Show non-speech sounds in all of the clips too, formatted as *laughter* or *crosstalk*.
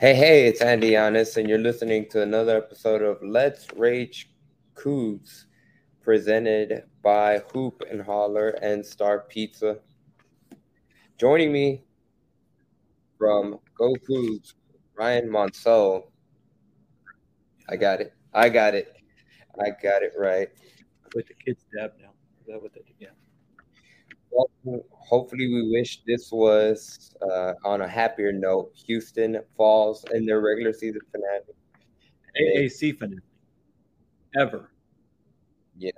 Hey, hey, it's Andy Yanez, and you're listening to another episode of Let's Rage Coogs, presented by Hoop and Holler and Star Pizza. Joining me from Go Foods, Ryan Monsell. I got it. I got it. I got it right. With the kids dab now. Is that what they do? Yeah. Well, hopefully, we wish this was uh, on a happier note. Houston falls in their regular season finale. AAC finale. Ever. Yeah,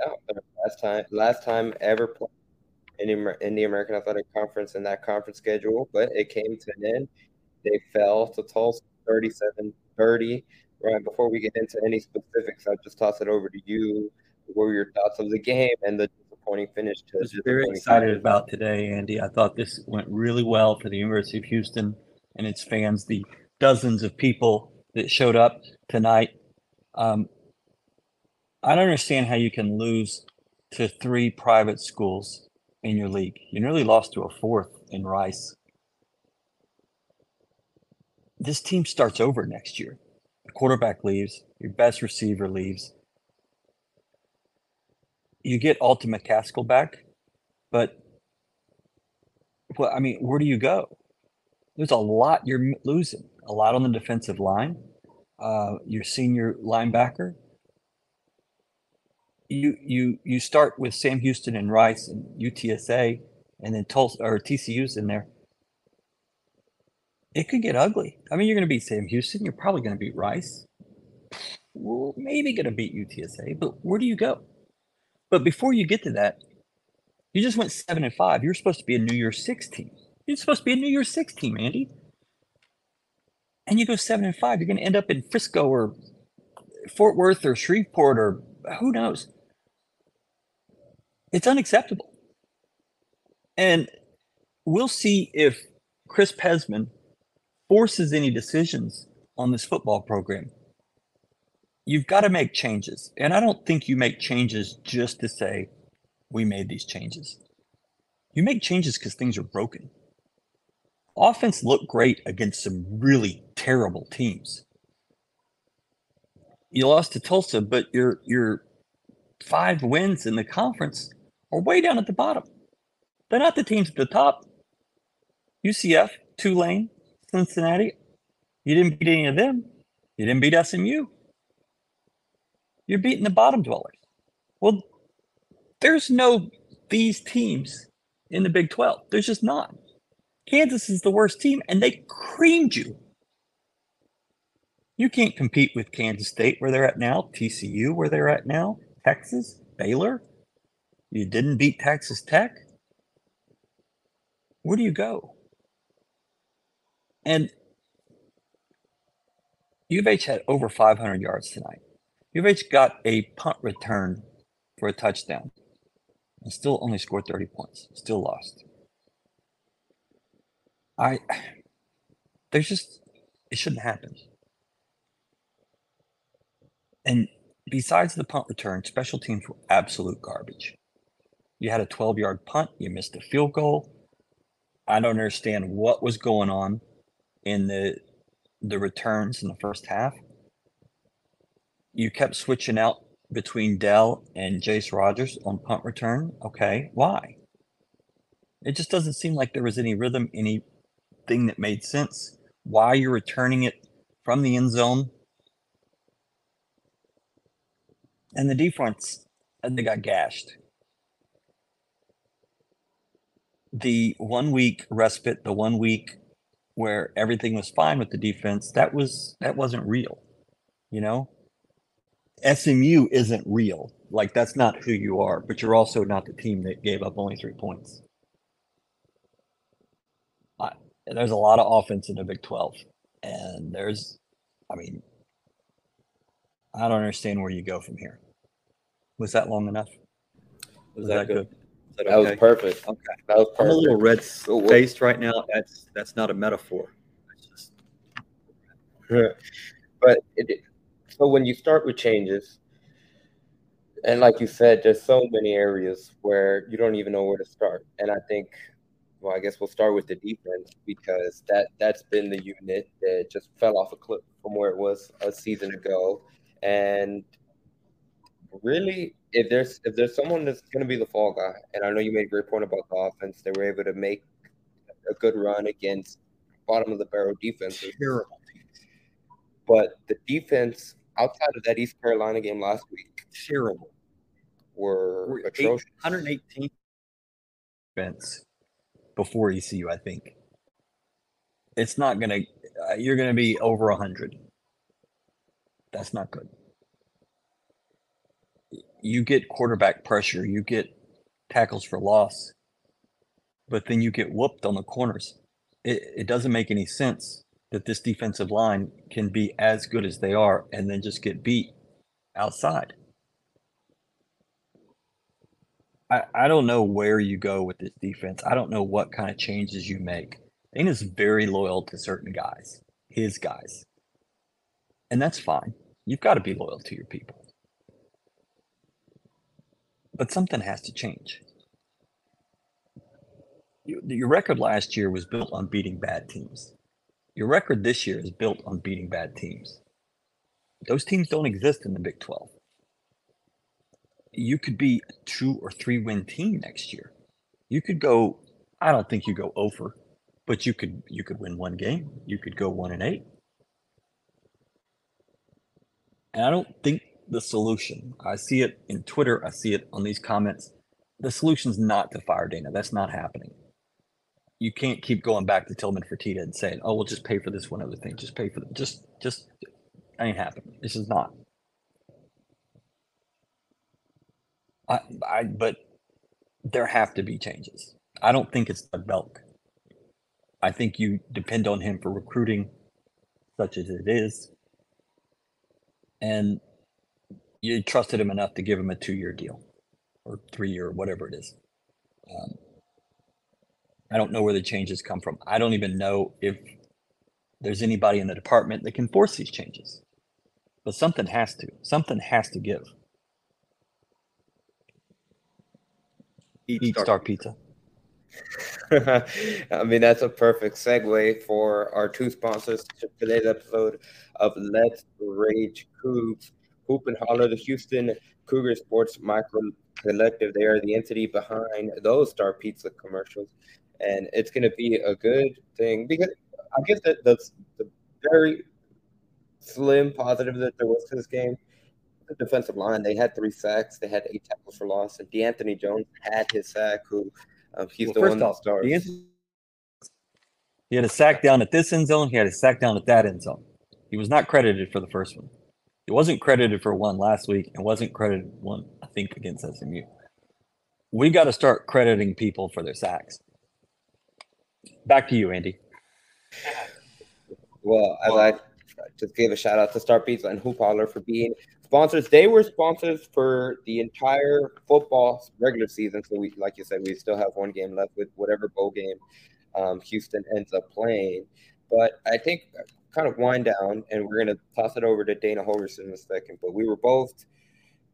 last time, last time ever played in the, in the American Athletic Conference in that conference schedule, but it came to an end. They fell to Tulsa 37 30. Right before we get into any specifics, I'll just toss it over to you. What were your thoughts of the game and the disappointing finish to I was very excited about today, Andy. I thought this went really well for the University of Houston and its fans, the dozens of people that showed up tonight. Um, I don't understand how you can lose to three private schools in your league. You nearly lost to a fourth in Rice. This team starts over next year. The quarterback leaves, your best receiver leaves. You get Alton McCaskill back, but well, I mean, where do you go? There's a lot you're losing. A lot on the defensive line. Uh, your senior linebacker. You you you start with Sam Houston and Rice and UTSA, and then Tulsa or TCU's in there. It could get ugly. I mean, you're going to beat Sam Houston. You're probably going to beat Rice. Well, maybe going to beat UTSA, but where do you go? But before you get to that, you just went seven and five. You're supposed to be a New Year's Six team. You're supposed to be a New Year's Six team, Andy. And you go seven and five. You're going to end up in Frisco or Fort Worth or Shreveport or who knows. It's unacceptable. And we'll see if Chris Pezman forces any decisions on this football program. You've got to make changes. And I don't think you make changes just to say, we made these changes. You make changes because things are broken. Offense looked great against some really terrible teams. You lost to Tulsa, but your your five wins in the conference are way down at the bottom. They're not the teams at the top. UCF, Tulane, Cincinnati. You didn't beat any of them. You didn't beat SMU. You're beating the bottom dwellers. Well, there's no these teams in the Big 12. There's just not. Kansas is the worst team, and they creamed you. You can't compete with Kansas State where they're at now, TCU where they're at now, Texas, Baylor. You didn't beat Texas Tech. Where do you go? And U of H had over 500 yards tonight. U of H got a punt return for a touchdown and still only scored 30 points, still lost. I, there's just, it shouldn't happen. And besides the punt return, special teams were absolute garbage. You had a 12 yard punt, you missed a field goal. I don't understand what was going on in the the returns in the first half. You kept switching out between Dell and Jace Rogers on punt return. Okay, why? It just doesn't seem like there was any rhythm, anything that made sense. Why you're returning it from the end zone. And the defense, they got gashed. The one week respite, the one week where everything was fine with the defense, that was that wasn't real. You know? SMU isn't real. Like that's not who you are, but you're also not the team that gave up only three points. I, there's a lot of offense in the Big 12, and there's, I mean, I don't understand where you go from here. Was that long enough? Was, was that, that, good? good? That, that was perfect. Okay, that was perfect. I'm a little red oh, faced right now. That's that's not a metaphor. Just... but it, so when you start with changes, and like you said, there's so many areas where you don't even know where to start. And I think well, I guess we'll start with the defense because that that's been the unit that just fell off a cliff from where it was a season ago, and really, if there's if there's someone that's going to be the fall guy, and I know you made a great point about the offense, they were able to make a good run against bottom of the barrel defense. Terrible. But the defense outside of that East Carolina game last week, terrible, were, were atrocious. 118 defense before ECU, I think. It's not going to, uh, you're going to be over 100. That's not good. You get quarterback pressure, you get tackles for loss, but then you get whooped on the corners. It, it doesn't make any sense that this defensive line can be as good as they are and then just get beat outside. I, I don't know where you go with this defense. I don't know what kind of changes you make. Dana's very loyal to certain guys, his guys. And that's fine. You've got to be loyal to your people. But something has to change. Your record last year was built on beating bad teams. Your record this year is built on beating bad teams. Those teams don't exist in the Big 12 you could be a two or three win team next year. You could go, I don't think you go over, but you could you could win one game. You could go one and eight. And I don't think the solution, I see it in Twitter, I see it on these comments. The solution's not to fire Dana. That's not happening. You can't keep going back to Tillman Fertitta and saying, "Oh, we'll just pay for this one other thing. Just pay for the just just ain't happening. This is not." I, I, but there have to be changes. I don't think it's the Belk. I think you depend on him for recruiting, such as it is, and you trusted him enough to give him a two-year deal or three-year, whatever it is. Um, I don't know where the changes come from. I don't even know if there's anybody in the department that can force these changes. But something has to. Something has to give. Eat, Eat Star, Star Pizza. *laughs* I mean, that's a perfect segue for our two sponsors to today's episode of Let's Rage Coogs. Hoop and Holler, the Houston Cougar Sports Micro Collective. They are the entity behind those Star Pizza commercials. And it's going to be a good thing because I guess that that's the very slim positive that there was to this game the defensive line. They had three sacks. They had eight tackles for loss, and D'Anthony Jones had his sack. Who um, he's well, the one that starts. He had a sack down at this end zone. He had a sack down at that end zone. He was not credited for the first one. He wasn't credited for one last week, and wasn't credited one I think against SMU. We got to start crediting people for their sacks. Back to you, Andy. Well, as I just gave a shout out to Star and Hoop Holler for being sponsors. They were sponsors for the entire football regular season. So we, like you said, we still have one game left with whatever bowl game um, Houston ends up playing. But I think kind of wind down, and we're going to toss it over to Dana Holgorsen in a second. But we were both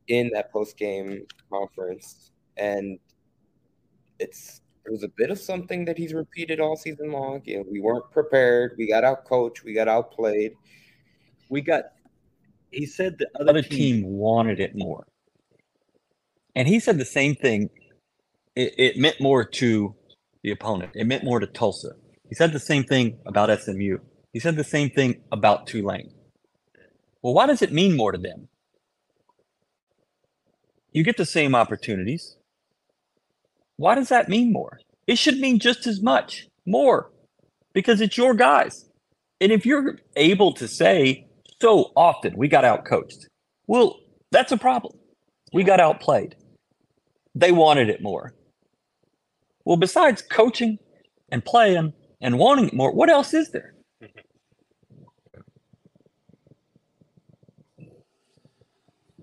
in that post game conference, and it's it was a bit of something that he's repeated all season long. You know, we weren't prepared. We got out coached. We got outplayed. We got he said the other, other team, team, wanted it more. And he said the same thing. It, it, meant more to the opponent. It meant more to Tulsa. He said the same thing about SMU. He said the same thing about Tulane. Well, why does it mean more to them? You get the same opportunities. Why does that mean more? It should mean just as much, more, because it's your guys. And if you're able to say, so often we got out coached. Well, that's a problem. We got outplayed. They wanted it more. Well, besides coaching and playing and wanting it more, what else is there?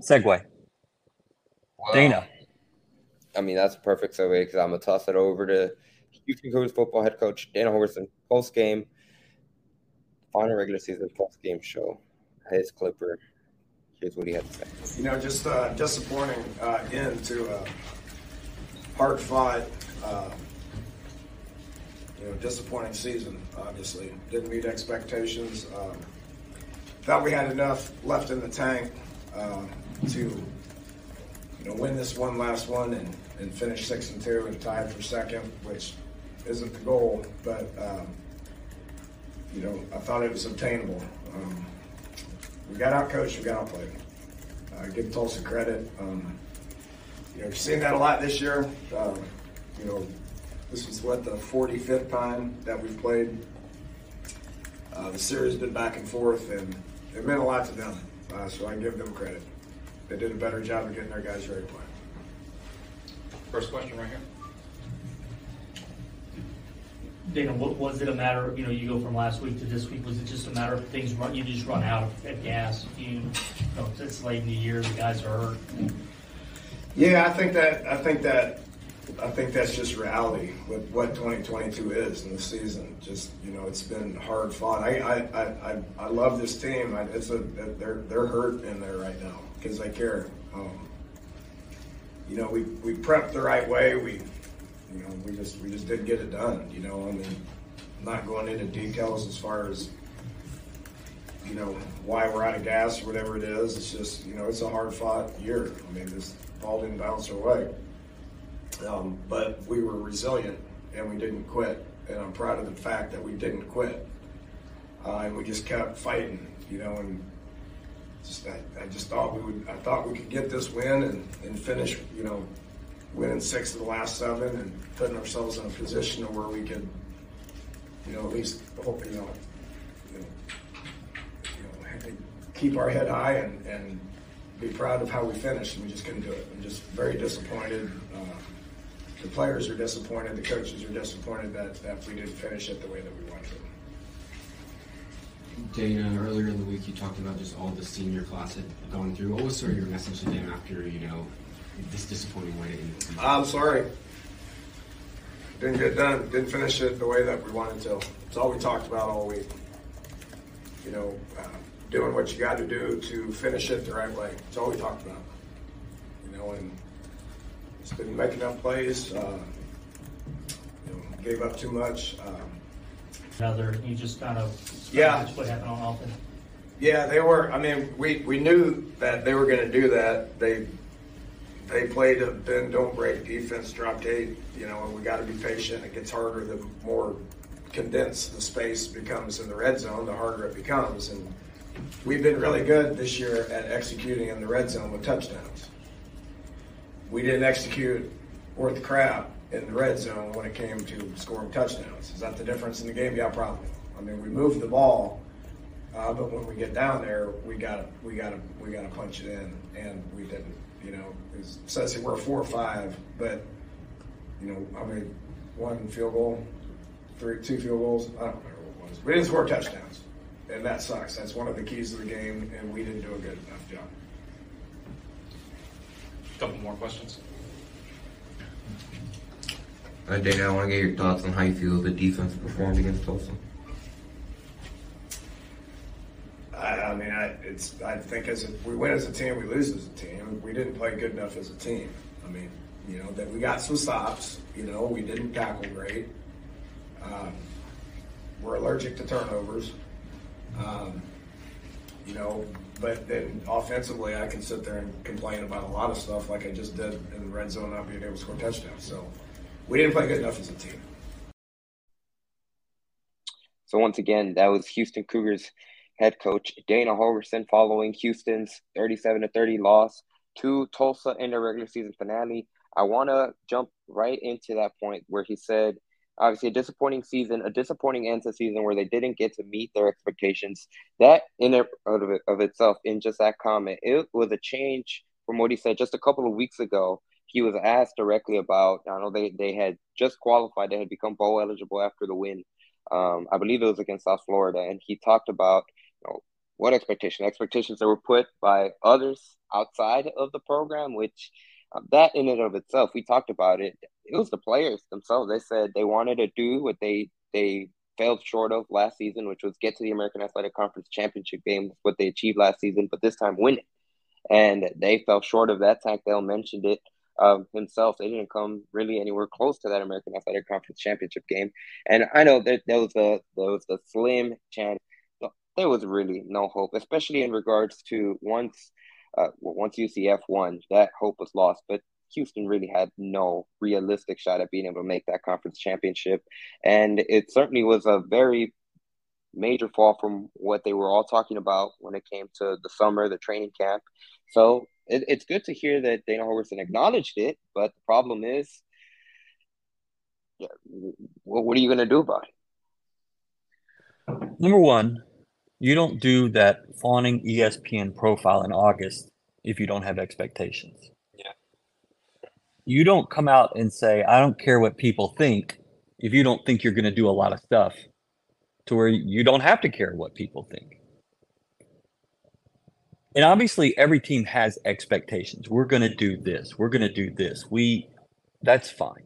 Segue. *laughs* Well, Dana. I mean, that's a perfect segue because I'm going to toss it over to Houston Cougars football head coach Dana Holgorsen post game, final regular season post game show his Clipper. Here's what he had to say. You know, just uh, disappointing uh, end to a hard fought, uh, you know, disappointing season. Obviously, didn't meet expectations. Um, thought we had enough left in the tank uh, to, you know, win this one last one and, and finish six and two and tied for second, which isn't the goal, but um, you know, I thought it was obtainable. Um, we got out coached, we got outplayed. Uh, give Tulsa credit. Um, you know, you've seen that a lot this year. Um, you know, this was what the 45th time that we've played. Uh, the series has been back and forth, and it meant a lot to them. Uh, so I give them credit. They did a better job of getting their guys ready to play. First question right here. Dana, what, was it a matter, of, you know, you go from last week to this week, was it just a matter of things run, you just run out of, of gas? You, you know, it's late in the year, the guys are hurt. Yeah, I think that I think that I think that's just reality with what 2022 is in the season. Just you know, it's been hard fought. I I, I, I love this team. I, it's a they're they're hurt in there right now because they care. Um, you know, we we prepped the right way. We you know we just we just didn't get it done. You know, I mean, not going into details as far as you know why we're out of gas or whatever it is. It's just you know it's a hard fought year. I mean, this ball didn't bounce our way. Um, but we were resilient and we didn't quit. And I'm proud of the fact that we didn't quit. Uh, and we just kept fighting, you know, and just, I, I, just thought we would, I thought we could get this win and, and finish, you know, winning six of the last seven and putting ourselves in a position where we could, you know, at least hope, you know, you know, you know keep our head high and, and be proud of how we finished, and we just couldn't do it. I'm just very disappointed. Uh, the players are disappointed. The coaches are disappointed that, that we didn't finish it the way that we to. Dana, earlier in the week, you talked about just all the senior class had gone through. What was sort of your message to them after, you know, this disappointing way to end the season? I'm sorry. Didn't get done. Didn't finish it the way that we wanted to. It's all we talked about all week. You know, uh, doing what you got to do to finish it the right way. It's all we talked about. You know, and it's been making up plays. Uh, you know, gave up too much. Um, Another, you just kind of yeah. what happened on offense. Yeah, they were. I mean, we, we knew that they were going to do that. They they played a bend don't break defense, dropped eight. You know, and we got to be patient. It gets harder the more condensed the space becomes in the red zone, the harder it becomes. And we've been really good this year at executing in the red zone with touchdowns. We didn't execute worth crap in the red zone when it came to scoring touchdowns. Is that the difference in the game? Yeah, probably. I mean, we moved the ball, uh, but when we get down there, we got we got to we got to punch it in, and we didn't. You know, it says we're four or five, but you know, I mean, one field goal, three, two field goals. I don't remember what it was. We didn't score touchdowns and that sucks. That's one of the keys of the game, and we didn't do a good enough job. A couple more questions. Uh, Dana, I want to get your thoughts on how you feel the defense performed against Tulsa. I, I mean, I, it's. I think as a, we win as a team, we lose as a team. We didn't play good enough as a team. I mean, you know that we got some stops. You know, we didn't tackle great. Um, we're allergic to turnovers. Um, you know, but then offensively, I can sit there and complain about a lot of stuff like I just did in the red zone, not being able to score touchdowns. So we didn't play good enough as a team. So once again, that was Houston Cougars head coach Dana Holgorsen following Houston's 37 to 30 loss to Tulsa in the regular season finale. I want to jump right into that point where he said obviously a disappointing season, a disappointing end to season where they didn't get to meet their expectations. That in of, of itself, in just that comment, it was a change from what he said just a couple of weeks ago. He was asked directly about. I know they they had just qualified. They had become bowl eligible after the win. Um, I believe it was against South Florida, and he talked about you know what expectation expectations that were put by others outside of the program, which uh, that in and of itself, we talked about it. It was the players themselves. They said they wanted to do what they they failed short of last season, which was get to the American Athletic Conference championship game. What they achieved last season, but this time win it. And they fell short of that. Tank Dell mentioned it um, himself, they didn't come really anywhere close to that American Athletic Conference championship game. And I know that there was a there was a slim chance. There was really no hope, especially in regards to once uh, once UCF won, that hope was lost. But Houston really had no realistic shot at being able to make that conference championship, and it certainly was a very major fall from what they were all talking about when it came to the summer, the training camp. So it, it's good to hear that Dana Holgorsen acknowledged it, but the problem is, yeah, what are you going to do about it? Number one, you don't do that fawning ESPN profile in August if you don't have expectations. Yeah. You don't come out and say, I don't care what people think if you don't think you're going to do a lot of stuff to where you don't have to care what people think. And obviously every team has expectations. We're going to do this. We're going to do this. We that's fine.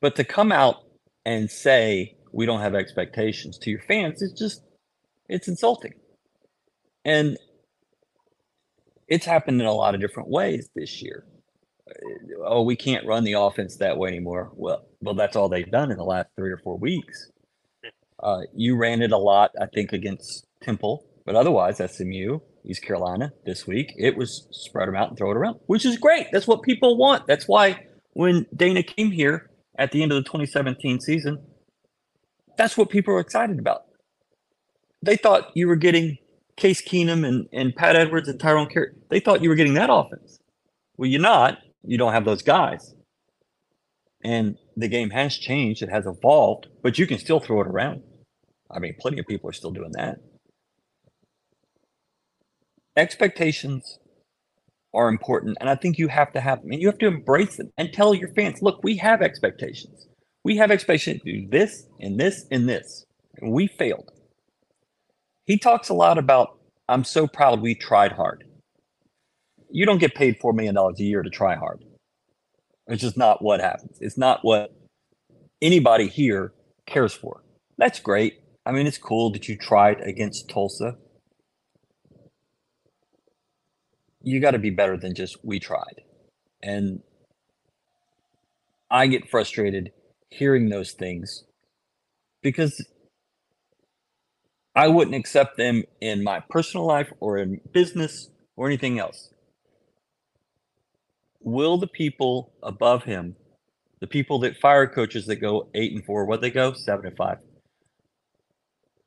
But to come out and say we don't have expectations to your fans is just it's insulting. And it's happened in a lot of different ways this year. Oh, we can't run the offense that way anymore. Well, well, that's all they've done in the last three or four weeks. Uh, you ran it a lot, I think, against Temple, but otherwise, SMU, East Carolina this week, it was spread them out and throw it around, which is great. That's what people want. That's why when Dana came here at the end of the 2017 season, that's what people are excited about. They thought you were getting Case Keenum and, and Pat Edwards and Tyron Carrier. They thought you were getting that offense. Well, you're not. You don't have those guys. And the game has changed. It has evolved, but you can still throw it around. I mean, plenty of people are still doing that. Expectations are important, and I think you have to have them, and you have to embrace them and tell your fans, look, we have expectations. We have expectations to do this and this and this, and we failed. He talks a lot about, I'm so proud we tried hard. You don't get paid $4 million a year to try hard. It's just not what happens. It's not what anybody here cares for. That's great. I mean, it's cool that you tried against Tulsa. You got to be better than just we tried. And I get frustrated hearing those things because I wouldn't accept them in my personal life or in business or anything else. Will the people above him, the people that fire coaches that go eight and four, what they go seven and five,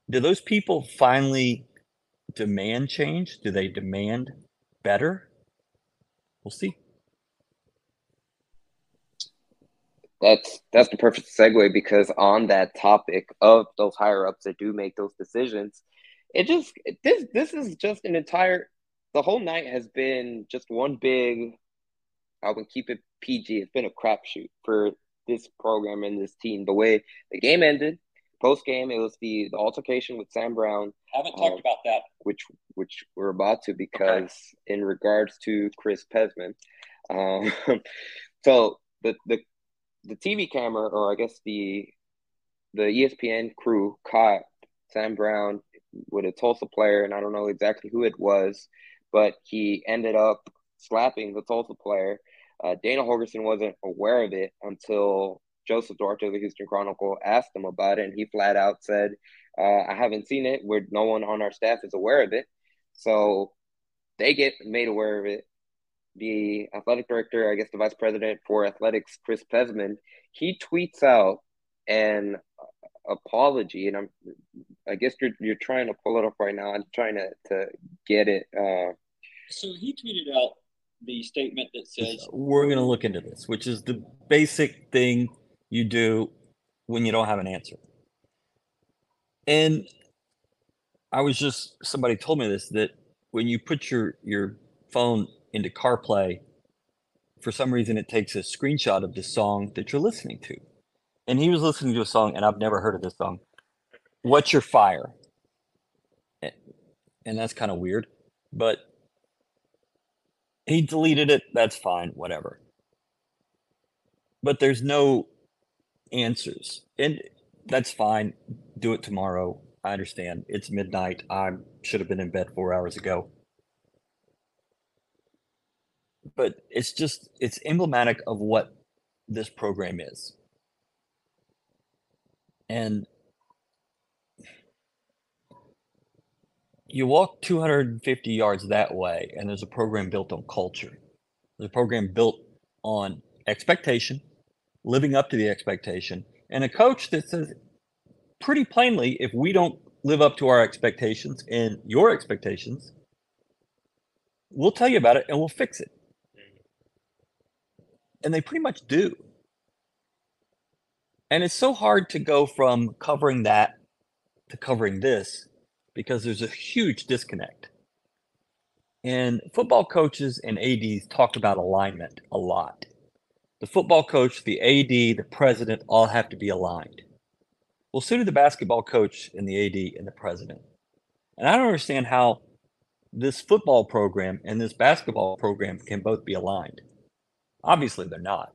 do those people finally demand change? Do they demand better? We'll see. That's that's the perfect segue because on that topic of those higher ups that do make those decisions, it just this this is just an entire the whole night has been just one big I would keep it PG. It's been a crapshoot for this program and this team. The way the game ended, post game, it was the, the altercation with Sam Brown. Haven't talked um, about that. Which which we're about to because okay. in regards to Chris Pezman. Um, *laughs* so the the the TV camera, or I guess the the ESPN crew caught Sam Brown with a Tulsa player, and I don't know exactly who it was, but he ended up slapping the Tulsa player. Uh, Dana Holgorsen wasn't aware of it until Joseph Duarte of the Houston Chronicle asked him about it, and he flat out said, uh, "I haven't seen it. Where no one on our staff is aware of it." So they get made aware of it the athletic director, I guess the vice president for athletics, Chris Pezman, he tweets out an apology, and I'm, I guess you're you're trying to pull it up right now. I'm trying to to get it. Uh, so he tweeted out the statement that says, "We're going to look into this," which is the basic thing you do when you don't have an answer. And I was just somebody told me this that when you put your your phone into CarPlay, for some reason it takes a screenshot of the song that you're listening to. And he was listening to a song, and I've never heard of this song. What's Your Fire? And that's kind of weird, but he deleted it. That's fine, whatever. But there's no answers. And that's fine. Do it tomorrow. I understand. It's midnight. I should have been in bed four hours ago but it's just it's emblematic of what this program is. And you walk 250 yards that way, and there's a program built on culture. There's a program built on expectation, living up to the expectation, and a coach that says pretty plainly if we don't live up to our expectations and your expectations, we'll tell you about it and we'll fix it. And they pretty much do. And it's so hard to go from covering that to covering this because there's a huge disconnect. And football coaches and ADs talk about alignment a lot. The football coach, the AD, the president all have to be aligned. Well, so do the basketball coach and the AD and the president. And I don't understand how this football program and this basketball program can both be aligned. Obviously, they're not.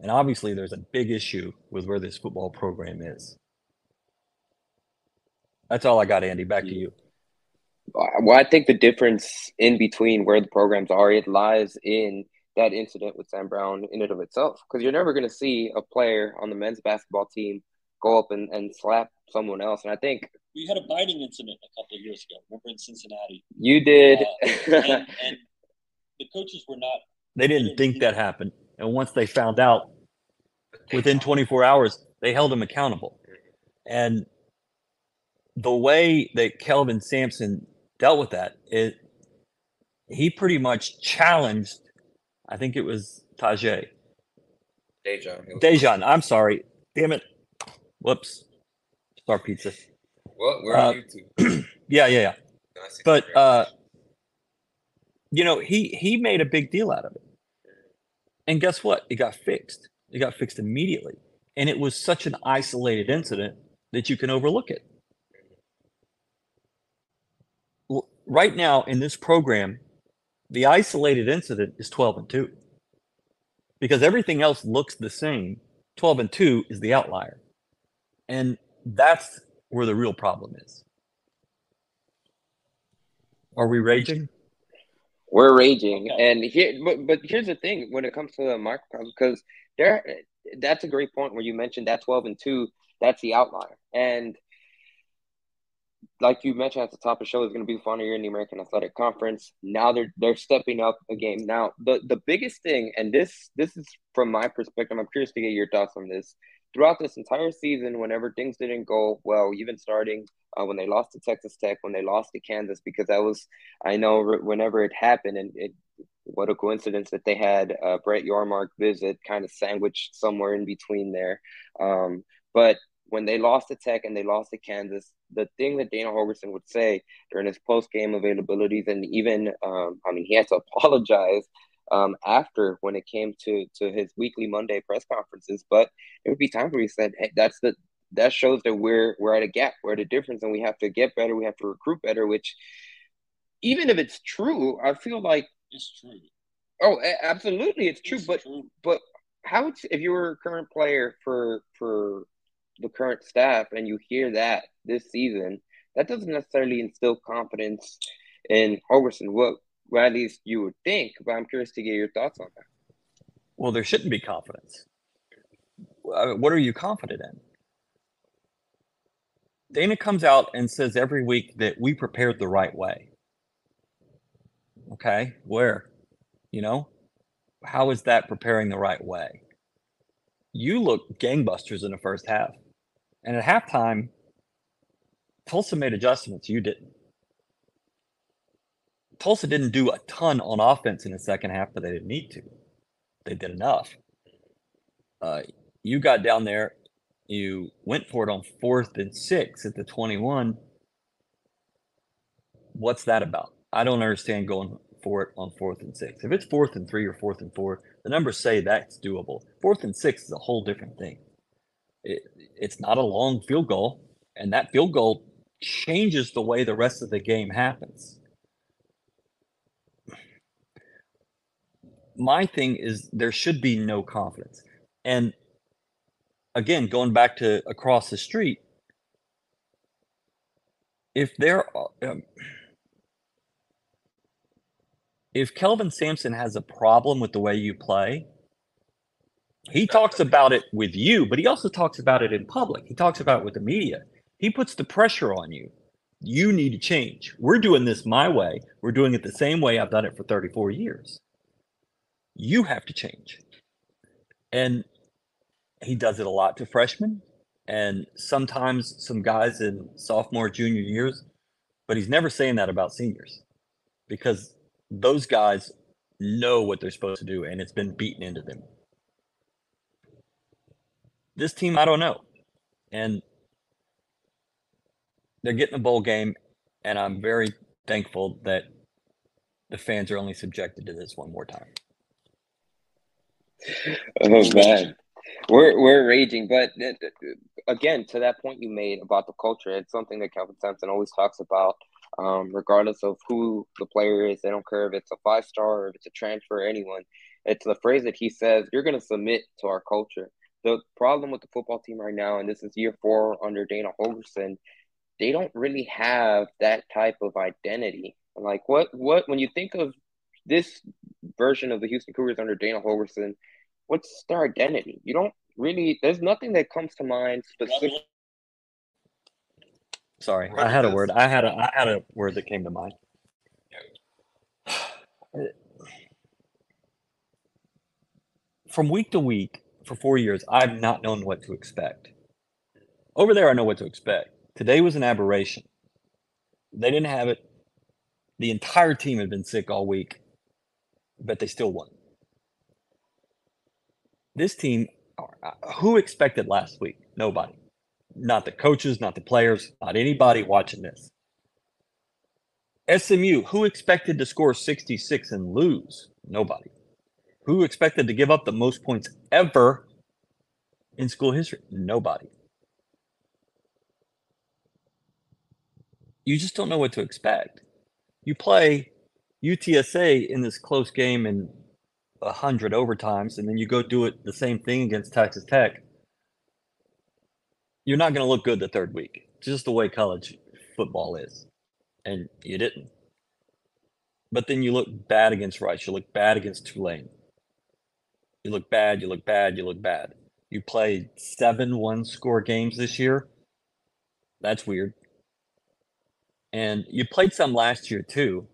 And obviously, there's a big issue with where this football program is. That's all I got, Andy. Back to you. Well, I think the difference in between where the programs are, it lies in that incident with Sam Brown in and of itself. Because you're never going to see a player on the men's basketball team go up and, and slap someone else. And I think we had a biting incident a couple of years ago. Remember in Cincinnati? You did. Uh, and, and, *laughs* the coaches were not. They didn't, think that happened. And once they found out, within 24 hours, they held him accountable. And the way that Kelvin Sampson dealt with that, it he pretty much challenged. I think it was Tajay. Dejan. Dejan. I'm sorry. Damn it. Whoops. Star Pizza. What? Where are uh, you *clears throat* yeah, yeah, yeah. But uh, you know, he he made a big deal out of it. And guess what? It got fixed. It got fixed immediately. And it was such an isolated incident that you can overlook it. Right now in this program, the isolated incident is 12 and 2 because everything else looks the same. 12 and 2 is the outlier. And that's where the real problem is. Are we raging? We're raging, okay. and here, but, but here's the thing: when it comes to the microcosm, because there, that's a great point where you mentioned that twelve and two, that's the outlier, and like you mentioned at the top of the show, is going to be the final year in the American Athletic Conference. Now they're they're stepping up a game. Now the the biggest thing, and this this is from my perspective, I'm curious to get your thoughts on this throughout this entire season, whenever things didn't go well, even starting uh, when they lost to Texas Tech, when they lost to Kansas, because that was, I know, whenever it happened, and it, what a coincidence that they had uh, Brett Yormark visit, kind of sandwiched somewhere in between there. Um, but when they lost to Tech and they lost to Kansas, the thing that Dana Holgorsen would say during his post game availabilities, and even, um, I mean, he had to *laughs* apologize um, after when it came to to his weekly Monday press conferences. But it would be time where he said, "Hey, that's the that shows that we're we're at a gap, we're at a difference, and we have to get better. We have to recruit better." Which, even if it's true, I feel like it's true. Oh, absolutely, it's true. It's but true. but how if you were a current player for for the current staff and you hear that this season, that doesn't necessarily instill confidence in Holgorsen. What well, at least you would think, but I'm curious to get your thoughts on that. Well, there shouldn't be confidence. Uh, what are you confident in? Dana comes out and says every week that we prepared the right way. Okay, where? You know, how is that preparing the right way? You look gangbusters in the first half. And at halftime, Tulsa made adjustments. You didn't. Tulsa didn't do a ton on offense in the second half, but they didn't need to. They did enough. Uh, you got down there, you went for it on fourth and six at the 21. What's that about? I don't understand going for it on fourth and six. If it's fourth and three or fourth and four, the numbers say that's doable. Fourth and six is a whole different thing. It, it's not a long field goal, and that field goal changes the way the rest of the game happens. My thing is there should be no confidence. And again, going back to across the street, if there um, if Kelvin Sampson has a problem with the way you play, he talks about it with you, but he also talks about it in public. He talks about it with the media. He puts the pressure on you. You need to change. We're doing this my way. We're doing it the same way I've done it for 34 years. You have to change. And he does it a lot to freshmen and sometimes some guys in sophomore, junior years, but he's never saying that about seniors because those guys know what they're supposed to do and it's been beaten into them. This team, I don't know. And they're getting a bowl game, and I'm very thankful that the fans are only subjected to this one more time. *laughs* Oh *laughs* man, we're we're raging, but again, to that point you made about the culture, it's something that Kelvin Sampson always talks about. Um, regardless of who the player is, they don't care if it's a five star or if it's a transfer anyone. It's the phrase that he says, "You're going to submit to our culture." The problem with the football team right now, and this is year four under Dana Holgorsen, they don't really have that type of identity. Like what what when you think of this version of the Houston Cougars under Dana Holgorsen, what's their identity? You don't really. There's nothing that comes to mind specific. Sorry, I had a word. I had a I had a word that came to mind. From week to week for four years, I've not known what to expect. Over there, I know what to expect. Today was an aberration. They didn't have it. The entire team had been sick all week, but they still won. This team, who expected last week? Nobody. Not the coaches, not the players, not anybody watching this. SMU, who expected to score 66 and lose? Nobody. Who expected to give up the most points ever in school history? Nobody. You just don't know what to expect. You play UTSA in this close game in a hundred overtimes, and then you go do it the same thing against Texas Tech. You're not going to look good the third week. Just the way college football is, and you didn't. But then you look bad against Rice. You look bad against Tulane. You look bad. You look bad. You look bad. You played seven one score games this year. That's weird. And you played some last year too,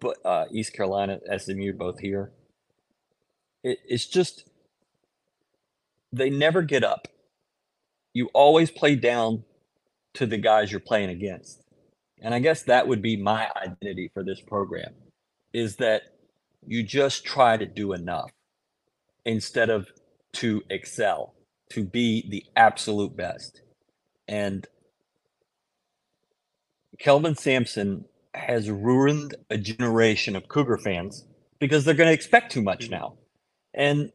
but uh, East Carolina, SMU, both here. It, it's just they never get up. You always play down to the guys you're playing against. And I guess that would be my identity for this program is that you just try to do enough instead of to excel, to be the absolute best. And Kelvin Sampson has ruined a generation of Cougar fans because they're going to expect too much now. And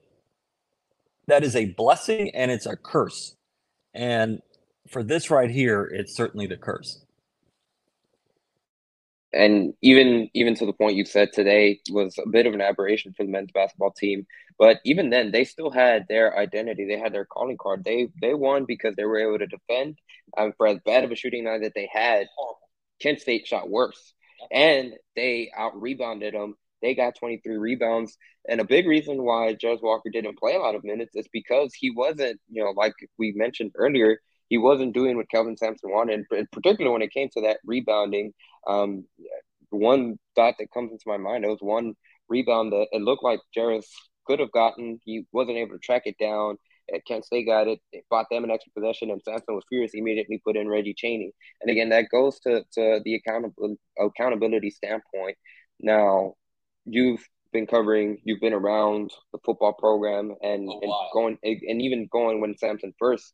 that is a blessing and it's a curse. And for this right here, it's certainly the curse. And even even to the point you said today was a bit of an aberration for the men's basketball team. But even then, they still had their identity. They had their calling card. They they won because they were able to defend. Um, for as bad of a shooting night that they had, Kent State shot worse, and they out rebounded them. They got 23 rebounds, and a big reason why Jarace Walker didn't play a lot of minutes is because he wasn't, you know, like we mentioned earlier, he wasn't doing what Kelvin Sampson wanted, in particular when it came to that rebounding. Um, one thought that comes into my mind, it was one rebound that it looked like Jarace could have gotten. He wasn't able to track it down. Kent State got it. They bought them an extra possession, and Sampson was furious. He immediately put in Reggie Chaney. And again, that goes to, to the accountability accountability standpoint. Now, you've been covering, you've been around the football program, and, and going, and even going when Sampson first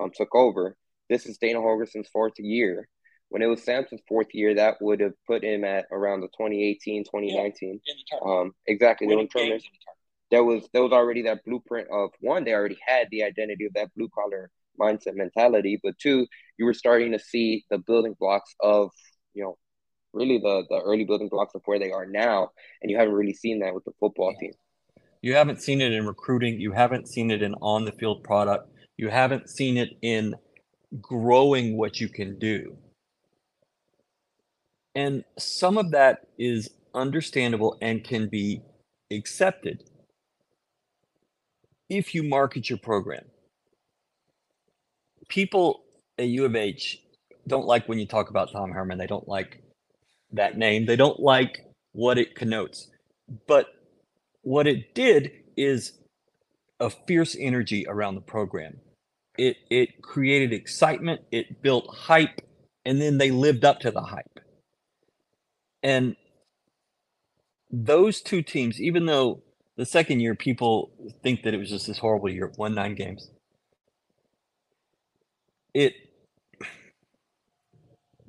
um, took over. This is Dana Holgorsen's fourth year. When it was Sampson's fourth year, that would have put him at around the 2018, 2019. Yeah, um, exactly. Winning games there was there was already that blueprint of one, they already had the identity of that blue collar mindset mentality, but two, you were starting to see the building blocks of, you know, really the the early building blocks of where they are now. And you haven't really seen that with the football team. You haven't seen it in recruiting, you haven't seen it in on the field product, you haven't seen it in growing what you can do. And some of that is understandable and can be accepted if you market your program. People at U of H don't like when you talk about Tom Herman. They don't like that name. They don't like what it connotes. But what it did is a fierce energy around the program. It it created excitement, it built hype, and then they lived up to the hype. And those two teams, even though the second year people think that it was just this horrible year, won nine games. It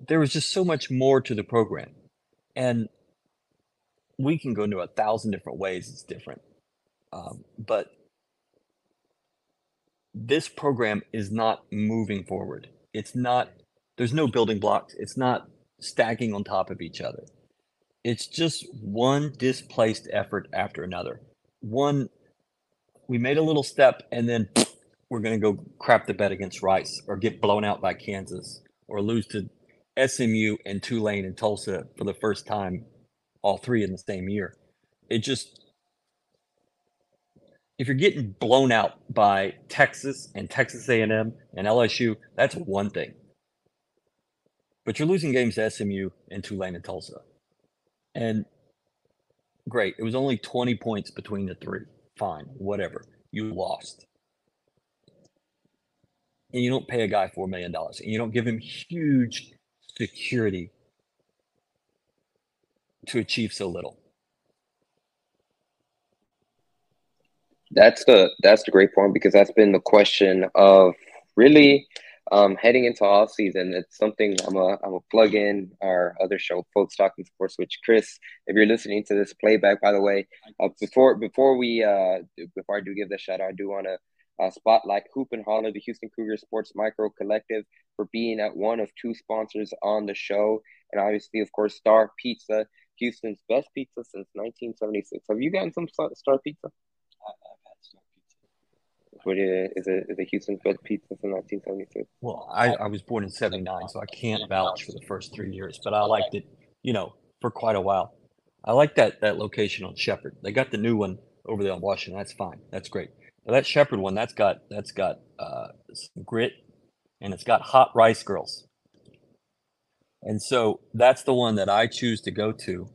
there was just so much more to the program. And we can go into a thousand different ways it's different. Um, but this program is not moving forward. It's not, there's no building blocks. It's not stacking on top of each other. It's just one displaced effort after another. One, we made a little step and then we're going to go crap the bed against Rice or get blown out by Kansas or lose to SMU and Tulane and Tulsa for the first time, all three in the same year. It just, if you're getting blown out by Texas and Texas A&M and LSU, that's one thing. But you're losing games to SMU and Tulane and Tulsa. And great, it was only 20 points between the three. Fine, whatever. You lost. And you don't pay a guy $4 million. And you don't give him huge security to achieve so little. That's the that's the great point because that's been the question of really um, heading into off season. It's something I'm a I'm a plug in our other show, Folks Talking Sports. Which Chris, if you're listening to this playback, by the way, uh, before before we uh before I do give the shout out, I do want to uh, spotlight Hoop and Holler, the Houston Cougar Sports Micro Collective, for being at one of two sponsors on the show, and obviously, of course, Star Pizza, Houston's best pizza since 1976. Have you gotten some Star Pizza? What is, is it? Is it Houston Fed pizza since 1976? Well, I, I was born in 79, so I can't vouch for the first three years, but I liked it, you know, for quite a while. I like that that location on Shepherd. They got the new one over there on Washington. That's fine. That's great. Now that Shepherd one, that's got that's got uh, some grit, and it's got hot rice girls. And so that's the one that I choose to go to.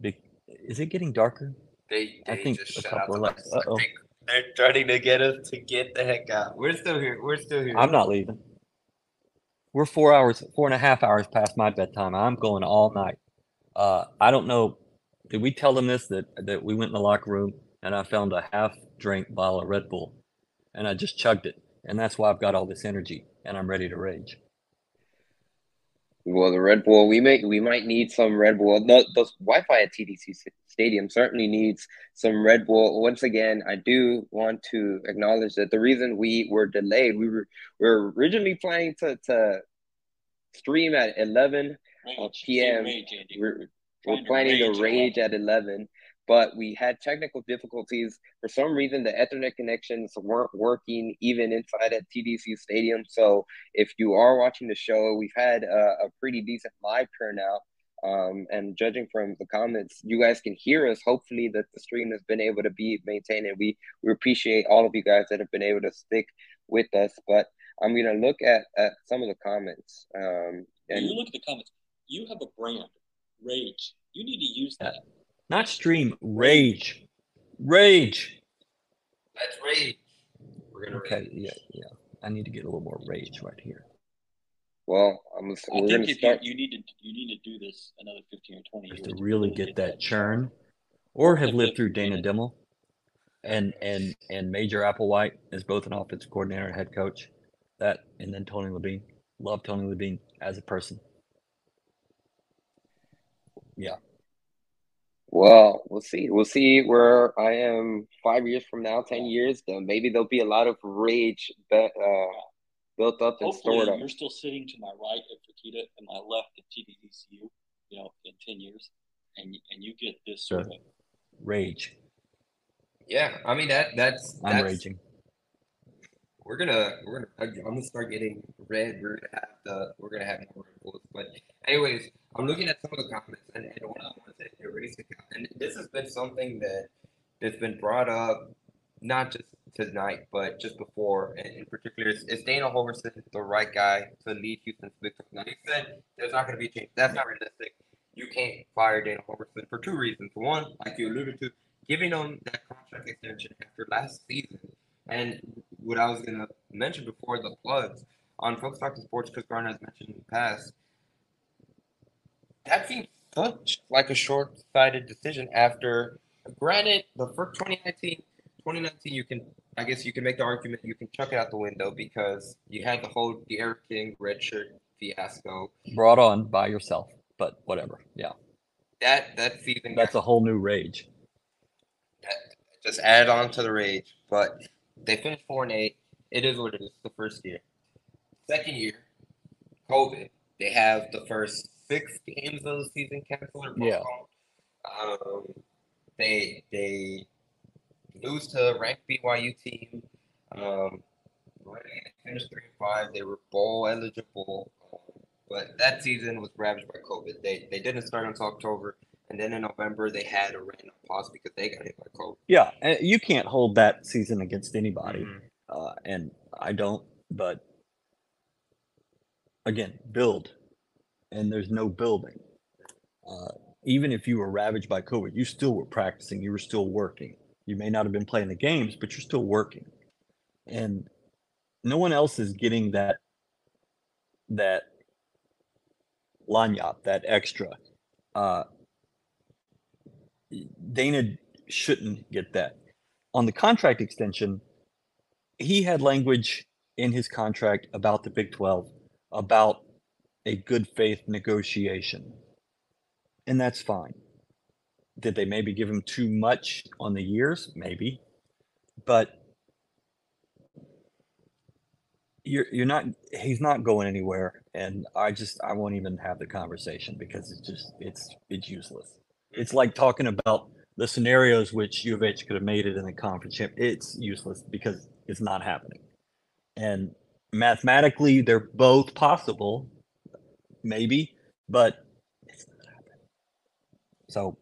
Be- Is it getting darker? They, I think just a shut couple out of the left. lights. Uh-oh. think They're trying to get us to get the heck out. We're still here. We're still here. I'm not leaving. We're four hours, four and a half hours past my bedtime. I'm going all night. Uh, I don't know. Did we tell them this that that we went in the locker room and I found a half drink bottle of Red Bull, and I just chugged it, and that's why I've got all this energy and I'm ready to rage. Well, the Red Bull, we may we might need some Red Bull. The, the Wi-Fi at TDECU Stadium certainly needs some Red Bull. Once again, I do want to acknowledge that the reason we were delayed, we were we were originally planning to to stream at 11 uh, p.m. We're, we're planning to rage at 11, but we had technical difficulties. For some reason, the Ethernet connections weren't working even inside at TDECU Stadium. So if you are watching the show, we've had a, a pretty decent live turnout. Um, and judging from the comments, you guys can hear us. Hopefully, that the stream has been able to be maintained, and we we appreciate all of you guys that have been able to stick with us. But I'm gonna look at at some of the comments. Um, and you look at the comments, you have a brand, Rage. You need to use that. Not stream, rage, rage. That's rage. We're gonna Okay, rage. yeah, yeah. I need to get a little more rage right here. well, I'm I we're gonna think if start. you, you need to you need to do this another fifteen or twenty Have years to really get that churn, or have lived through Dana Dimel, and and and Major Applewhite as both an offensive coordinator and head coach. That and then Tony Levine. Love Tony Levine as a person. Yeah, Well, we'll see. We'll see where I am five years from now, ten years. Then maybe there'll be a lot of rage be, uh, built up and Hopefully, stored up. you're still sitting to my right at Fertitta and my left at TDECU. You know, in ten years, and and you get this Sure. sort of rage. Yeah, I mean that. That's. I'm that's raging. We're gonna. We're gonna. I'm gonna start getting red. We're gonna have the. We're gonna have more Red But anyways, I'm looking at some of the comments, and, and what I want to say here the racing. And this has been something that that's been brought up not just tonight, but just before. And in particular, is, is Dana Holgorsen the right guy to lead Houston to victory? Now, you said there's not going to be a change. That's not realistic. You can't fire Dana Holgorsen for two reasons. One, like you alluded to, giving him that contract extension after last season. And what I was going to mention before the plugs on Folks Talking Sports, Chris Garner has mentioned in the past, that seems such like a short-sighted decision after, granted, the first 2019, 2019, you can, I guess you can make the argument you can chuck it out the window because you had the whole D'Eriq King redshirt fiasco. Brought on by yourself, but whatever. Yeah. That that season That's a whole new rage. that just add on to the rage. But they finished four and eight. It is what it is. The first year. Second year, COVID. They have the first six games of the season canceled or Yeah. Um, they they lose to a ranked BYU team. Um, finished three and five. They were bowl eligible, but that season was ravaged by COVID. They they didn't start until October, and then in November they had a random pause because they got hit by COVID. Yeah, you can't hold that season against anybody, Mhm. uh, and I don't. But again, build, and there's no building. Uh, even if you were ravaged by COVID, you still were practicing. You were still working. You may not have been playing the games, but you're still working, and no one else is getting that that lanyap, that extra. Uh, Dana shouldn't get that. On the contract extension, he had language in his contract about the Big 12, about a good faith negotiation. And that's fine. Did they maybe give him too much on the years? Maybe. But you're you're not he's not going anywhere and I just I won't even have the conversation because it's just it's it's useless. It's like talking about the scenarios which U of H could have made it in the conference champ. It's useless because it's not happening. And mathematically, they're both possible, maybe, but it's not happening. So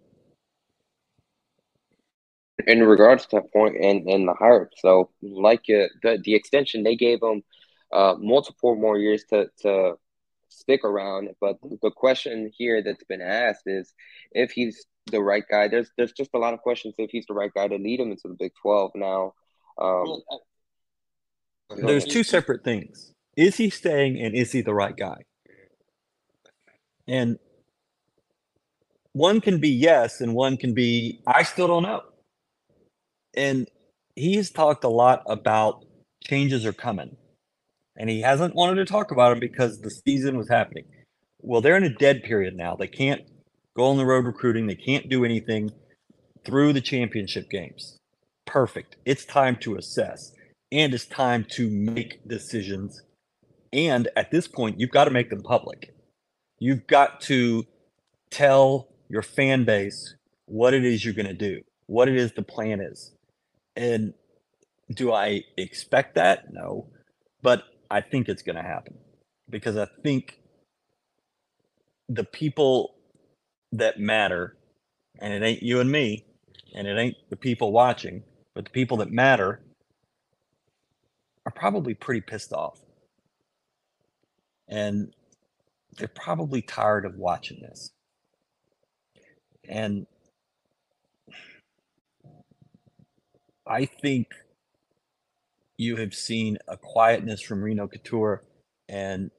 in regards to that point and and the hype, so like uh, the the extension they gave him uh multiple more years to to stick around. But the question here that's been asked is if he's the right guy. There's there's just a lot of questions if he's the right guy to lead him into the Big Twelve now. Um, Well, I- there's two separate things. Is he staying and is he the right guy? And one can be yes, and one can be I still don't know. And he's talked a lot about changes are coming. And he hasn't wanted to talk about them because the season was happening. Well, they're in a dead period now. They can't go on the road recruiting, they can't do anything through the championship games. Perfect. It's time to assess and it's time to make decisions. And at this point, you've got to make them public. You've got to tell your fan base what it is you're going to do, what it is the plan is. And do I expect that? No. But I think it's going to happen because I think the people that matter, and it ain't you and me, and it ain't the people watching, but the people that matter are probably pretty pissed off. And they're probably tired of watching this. And I think you have seen a quietness from Renu Khator, and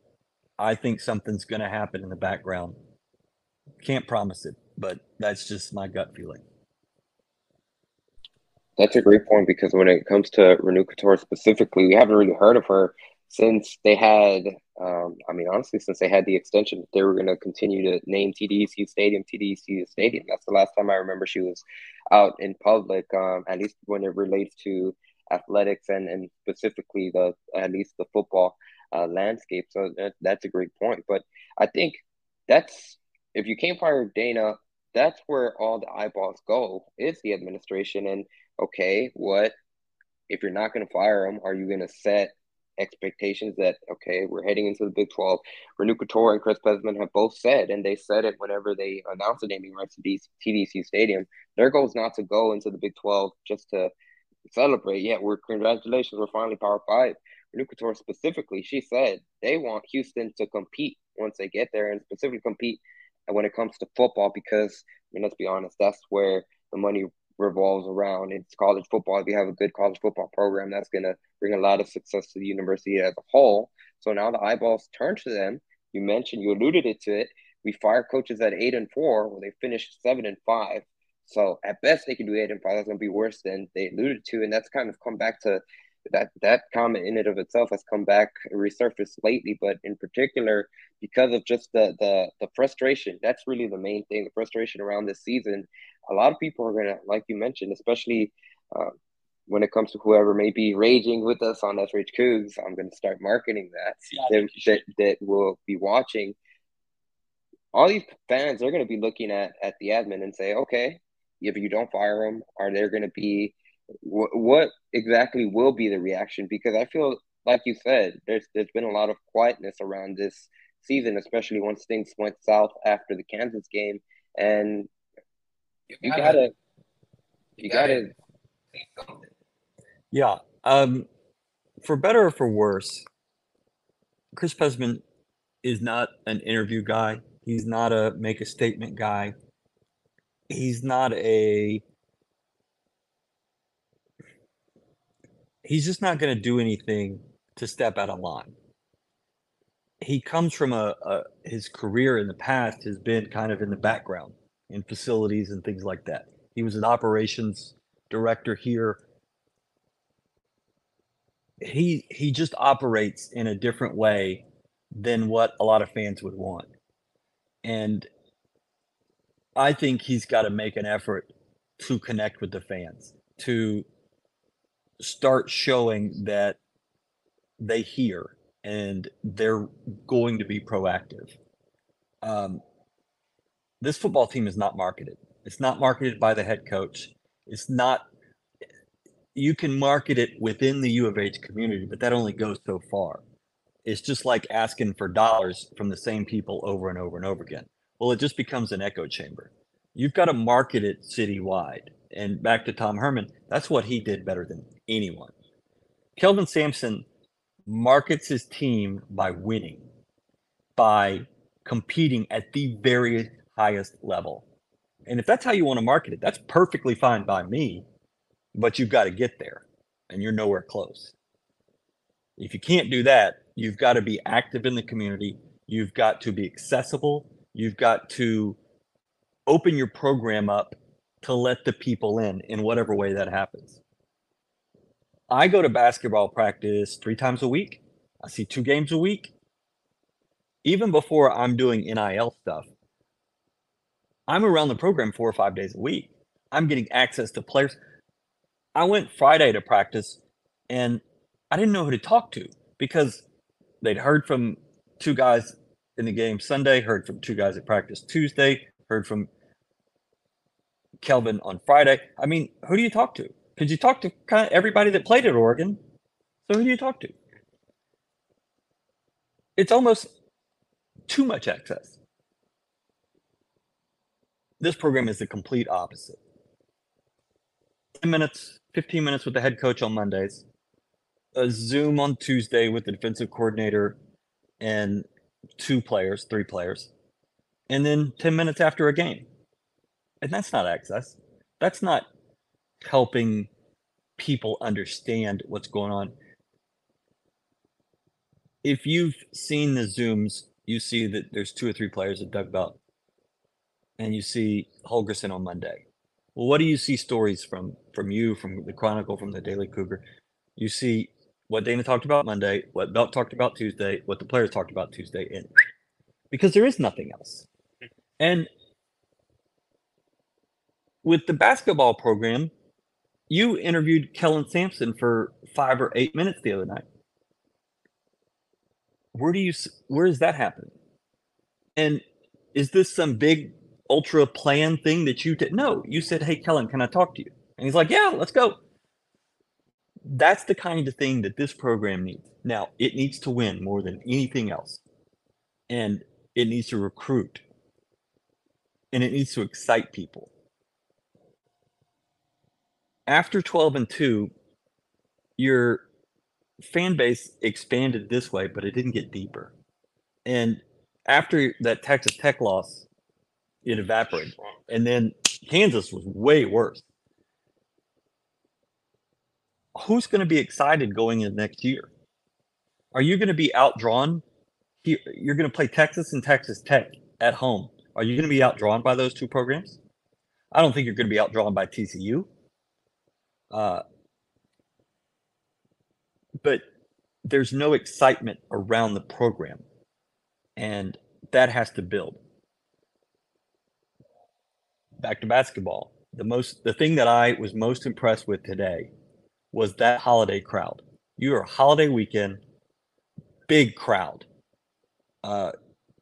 I think something's going to happen in the background. Can't promise it, but that's just my gut feeling. That's a great point because when it comes to Renu Khator specifically, we haven't really heard of her since they had, um, I mean, honestly, since they had the extension, they were going to continue to name TDECU Stadium TDECU Stadium. That's the last time I remember she was out in public, um, at least when it relates to athletics and, and specifically the at least the football uh, landscape. So that, that's a great point. But I think that's if you can't fire Dana, that's where all the eyeballs go is the administration and okay, what if you're not going to fire him? Are you going to set expectations that okay, we're heading into the Big Twelve. Renu Khator and Chris Pezman have both said, and they said it whenever they announced the naming rights to TDECU Stadium. Their goal is not to go into the Big Twelve just to celebrate. Yeah, we're congratulations, we're finally Power Five. Renu Khator specifically, she said they want Houston to compete once they get there, and specifically compete when it comes to football because I mean, let's be honest, that's where the money revolves around. It's college football. If you have a good college football program, that's going to bring a lot of success to the university as a whole. So now the eyeballs turn to them. You mentioned, you alluded it to it. We fire coaches at eight and four, where they finished seven and five. So at best, they can do eight and five. That's going to be worse than they alluded to, and that's kind of come back to that. That comment in and of itself has come back resurfaced lately, but in particular because of just the the the frustration. That's really the main thing. The frustration around this season a lot of people are gonna, like you mentioned, especially uh, when it comes to whoever may be raging with us on SRH Cougs, I'm gonna start marketing that yeah, that, that, that will be watching. All these fans are gonna be looking at at the admin and say, okay, if you don't fire them, are there gonna be wh- what exactly will be the reaction? Because I feel like you said, there's there's been a lot of quietness around this season, especially once things went south after the Kansas game, and you gotta, you gotta. Yeah. Um, for better or for worse, Chris Pezman is not an interview guy. He's not a make a statement guy. He's not a. He's just not going to do anything to step out of line. He comes from a, a his career in the past has been kind of in the background in facilities and things like that. He was an operations director here. He he just operates in a different way than what a lot of fans would want. And I think he's got to make an effort to connect with the fans, to start showing that they hear and they're going to be proactive. Um, this football team is not marketed. It's not marketed by the head coach. It's not. You can market it within the U of H community, but that only goes so far. It's just like asking for dollars from the same people over and over and over again. Well, it just becomes an echo chamber. You've got to market it citywide. And back to Tom Herman, that's what he did better than anyone. Kelvin Sampson markets his team by winning, by competing at the very highest level. And if that's how you want to market it, that's perfectly fine by me, but you've got to get there and you're nowhere close. If you can't do that, you've got to be active in the community. You've got to be accessible. You've got to open your program up to let the people in in whatever way that happens. I go to basketball practice three times a week. I see two games a week. Even before I'm doing NIL stuff, I'm around the program four or five days a week. I'm getting access to players. I went Friday to practice and I didn't know who to talk to because they'd heard from two guys in the game Sunday, heard from two guys at practice Tuesday, heard from Kelvin on Friday. I mean, who do you talk to? Because you talk to kind of everybody that played at Oregon. So who do you talk to? It's almost too much access. This program is the complete opposite. 10 minutes, 15 minutes with the head coach on Mondays, a Zoom on Tuesday with the defensive coordinator and two players, three players, and then 10 minutes after a game. And that's not access. That's not helping people understand what's going on. If you've seen the Zooms, you see that there's two or three players that dug about and you see Holgorsen on Monday. Well, what do you see stories from from you, from the Chronicle, from the Daily Cougar? You see what Dana talked about Monday, what Belk talked about Tuesday, what the players talked about Tuesday, and because there is nothing else. Hmm. And with the basketball program, you interviewed Kelvin Sampson for five or eight minutes the other night. Where do you where is that happening? And is this some big ultra plan thing that you did. No, you said, Hey, Kelvin, can I talk to you? And he's like, Yeah, let's go. That's the kind of thing that this program needs. Now, it needs to win more than anything else. And it needs to recruit. And it needs to excite people. After 12 and 2, your fan base expanded this way, but it didn't get deeper. And after that Texas Tech loss, it evaporated. And then Kansas was way worse. Who's going to be excited going in next year? Are you going to be outdrawn? You're going to play Texas and Texas Tech at home. Are you going to be outdrawn by those two programs? I don't think you're going to be outdrawn by TCU. Uh, but there's no excitement around the program. And that has to build. Back to basketball. The most the thing that I was most impressed with today was that holiday crowd. You are holiday weekend, big crowd. Uh,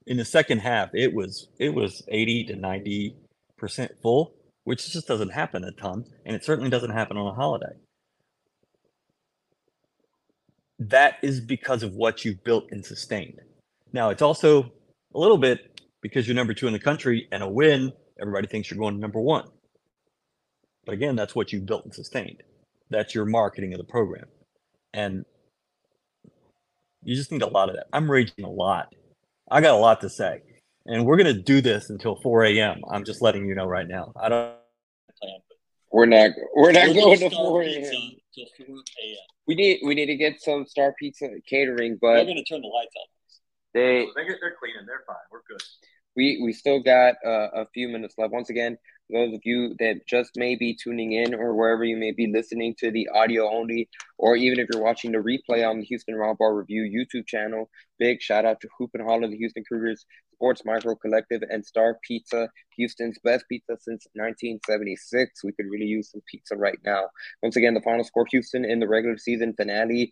in the second half, it was it was 80 to 90 percent full, which just doesn't happen a ton, and it certainly doesn't happen on a holiday that is because of what you've built and sustained. Now, it's also a little bit because you're number two in the country and a win, everybody thinks you're going to number one. But again, that's what you've built and sustained. That's your marketing of the program. And you just need a lot of that. I'm raging a lot. I got a lot to say. And we're going to do this until 4 a.m. I'm just letting you know right now. I don't. We're not. We're not We're going gonna 4 a.m. till 4 a.m. We need. We need to get some Star Pizza catering, but They're going to turn the lights out. they They get, they're cleaning. They're fine. We're good. we we still got uh, a few minutes left. Once again, those of you that just may be tuning in or wherever you may be listening to the audio only, or even if you're watching the replay on the Houston Raw Bar Review YouTube channel, big shout out to Hoop and Holler, the Houston Cougars Sports Micro Collective, and Star Pizza, Houston's best pizza since 1976. We could really use some pizza right now. Once again, the final score: Houston in the regular season finale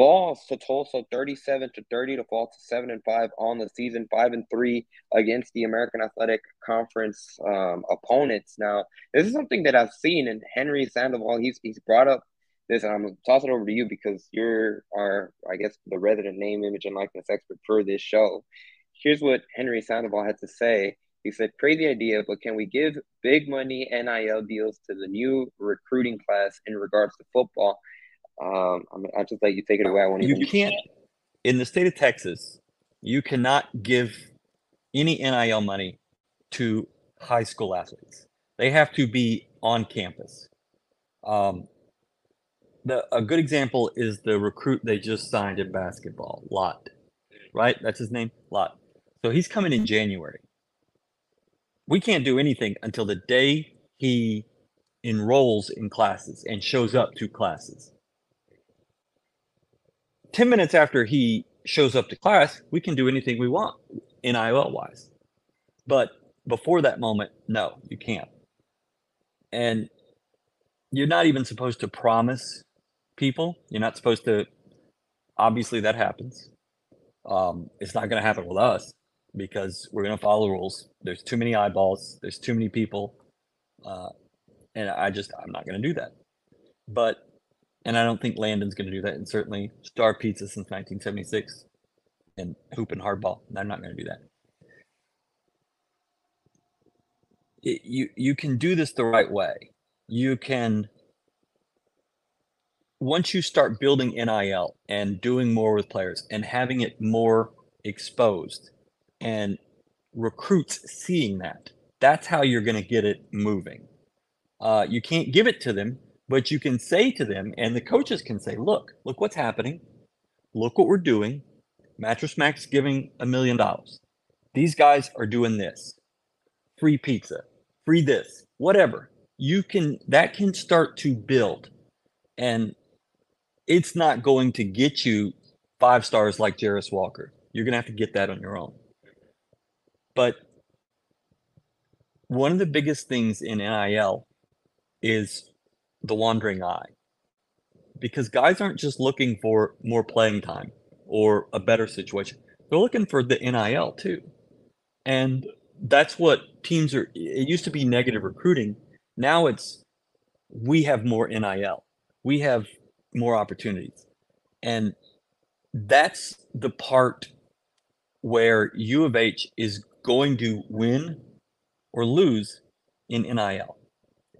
falls to Tulsa 37 to 30 to fall to 7 and 5 on the season 5 and 3 against the American Athletic Conference um, opponents. Now this is something that I've seen and Henry Sandoval he's he's brought up this and I'm gonna toss it over to you because you're our I guess the resident name image and likeness expert for this show. Here's what Henry Sandoval had to say. He said crazy idea but can we give big money NIL deals to the new recruiting class in regards to football um, I'm, I'll just let you take it away. I won't You even. can't, in the state of Texas, you cannot give any NIL money to high school athletes. They have to be on campus. Um, the a good example is the recruit they just signed in basketball, Lot. Right, that's his name, Lot. So he's coming in January. We can't do anything until the day he enrolls in classes and shows up to classes. 10 minutes after he shows up to class, we can do anything we want NIL wise. But before that moment, no, you can't. And you're not even supposed to promise people. You're not supposed to, obviously, that happens. Um, it's not going to happen with us because we're going to follow rules. There's too many eyeballs, there's too many people. Uh, and I just, I'm not going to do that. But and I don't think Landon's going to do that. And certainly Star Pizza since 1976 and Hoop and Hardball. I'm not going to do that. It, you you can do this the right way. You can once you start building NIL and doing more with players and having it more exposed and recruits seeing that, that's how you're going to get it moving. Uh, you can't give it to them but you can say to them, and the coaches can say, look, look what's happening. Look what we're doing. Mattress Max giving a million dollars. These guys are doing this. Free pizza, free this, whatever. You can, that can start to build. And it's not going to get you five stars like Jarace Walker. You're going to have to get that on your own. But one of the biggest things in NIL is the wandering eye because guys aren't just looking for more playing time or a better situation. They're looking for the NIL too. And that's what teams are. It used to be negative recruiting. Now it's we have more NIL. We have more opportunities. And that's the part where U of H is going to win or lose in NIL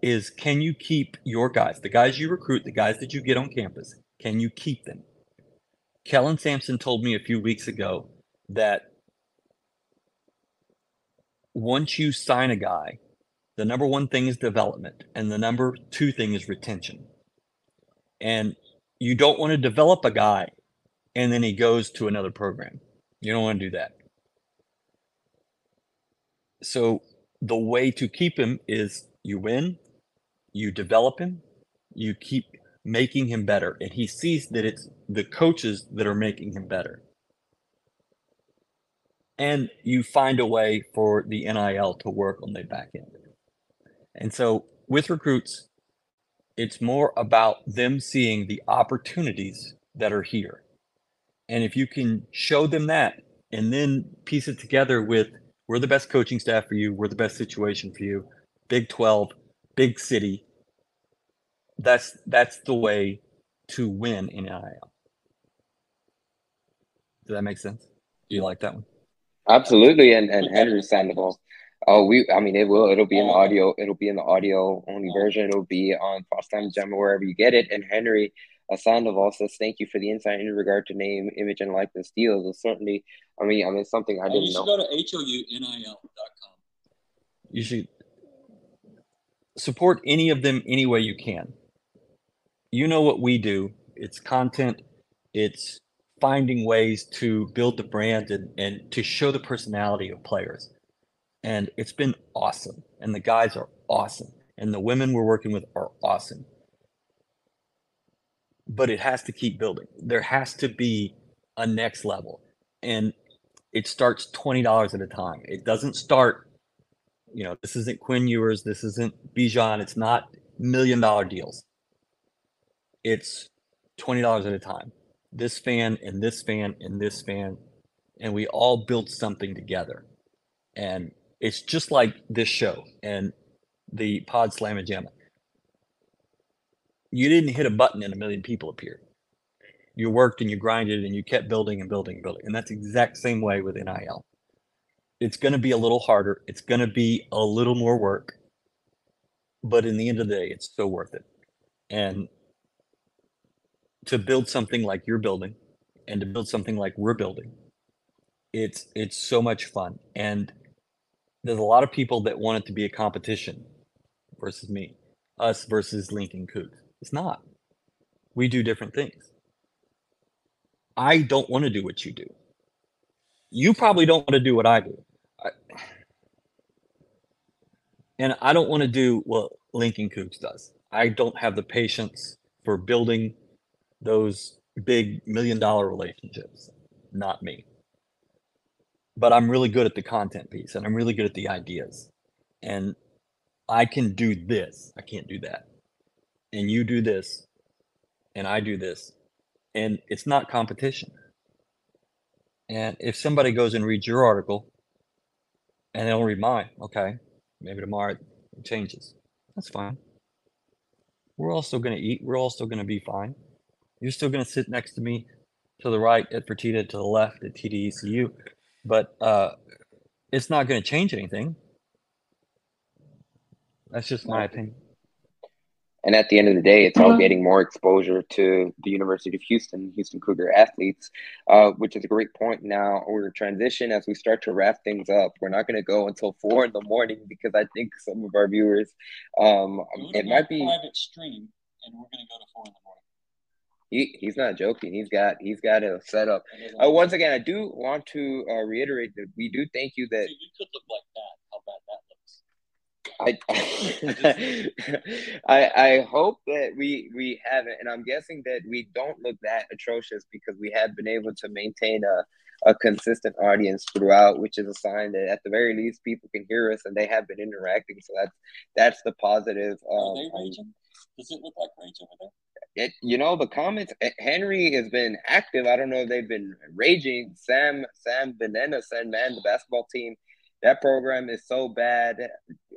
is can you keep your guys, the guys you recruit, the guys that you get on campus, can you keep them? Kelvin Sampson told me a few weeks ago that once you sign a guy, the number one thing is development, and the number two thing is retention. And you don't want to develop a guy and then he goes to another program. You don't want to do that. So the way to keep him is you win, you develop him, you keep making him better, and he sees that it's the coaches that are making him better. And you find a way for the NIL to work on the back end. And so with recruits, it's more about them seeing the opportunities that are here. And if you can show them that and then piece it together with we're the best coaching staff for you, we're the best situation for you, Big 12, big city, that's that's the way to win in NIL. Does that make sense? Do you like that one? Absolutely, and and Henry Sandoval. Oh, we. I mean, it will. It'll be in the audio. It'll be in the audio only version. It'll be on Time Gem or wherever you get it. And Henry Sandoval says, "Thank you for the insight in regard to name, image, and likeness deals." It's certainly. I mean, I mean, something I oh, didn't you should know. go to hounil.com. You should support any of them any way you can. You know what we do. It's content. It's finding ways to build the brand and, and to show the personality of players and it's been awesome. And the guys are awesome, and the women we're working with are awesome. But it has to keep building. There has to be a next level, and it starts twenty dollars at a time. It doesn't start. You know, this isn't Quinn Ewers. This isn't Bijan. It's not million dollar deals. It's twenty dollars at a time. This fan and this fan and this fan, and we all built something together. And it's just like this show and the Pod Slam and Jam. You didn't hit a button and a million people appeared. You worked and you grinded and you kept building and building and building. And that's exact same way with NIL. It's going to be a little harder. It's going to be a little more work. But in the end of the day, it's so worth it. And to build something like you're building and to build something like we're building, it's it's so much fun. And there's a lot of people that want it to be a competition versus me, us versus Lincoln Cook. It's not. We do different things. I don't want to do what you do. You probably don't want to do what I do. I, and I don't want to do what Lincoln Cooks does. I don't have the patience for building those big million dollar relationships. Not me but I'm really good at the content piece and I'm really good at the ideas. And I can do this. I can't do that. And you do this. And I do this. And it's not competition. And if somebody goes and reads your article and read mine, okay, maybe tomorrow it changes. That's fine. We're all still going to eat. We're all still going to be fine. You're still going to sit next to me to the right at Fertitta, to the left at TDECU but uh, it's not going to change anything. That's just my opinion. And at the end of the day, it's all getting more exposure to the University of Houston, Houston Cougar athletes, uh, which is a great point. Now we're transition as we start to wrap things up. We're not going to go until four in the morning because I think some of our viewers, um, it might be private stream, and we're going to go to four in the morning. He, he's not joking. He's got he's got a setup. Uh, once again, I do want to uh, reiterate that we do thank you that See, we could look like that. How bad that I, *laughs* I I hope that we we haven't, and I'm guessing that we don't look that atrocious because we have been able to maintain a, a consistent audience throughout, which is a sign that at the very least people can hear us and they have been interacting. So that's that's the positive. Are Um, they raging? Does it look like rage over there? it, you know the comments eh, henry has been active i don't know if they've been raging sam sam Venena said man the basketball team that program is so bad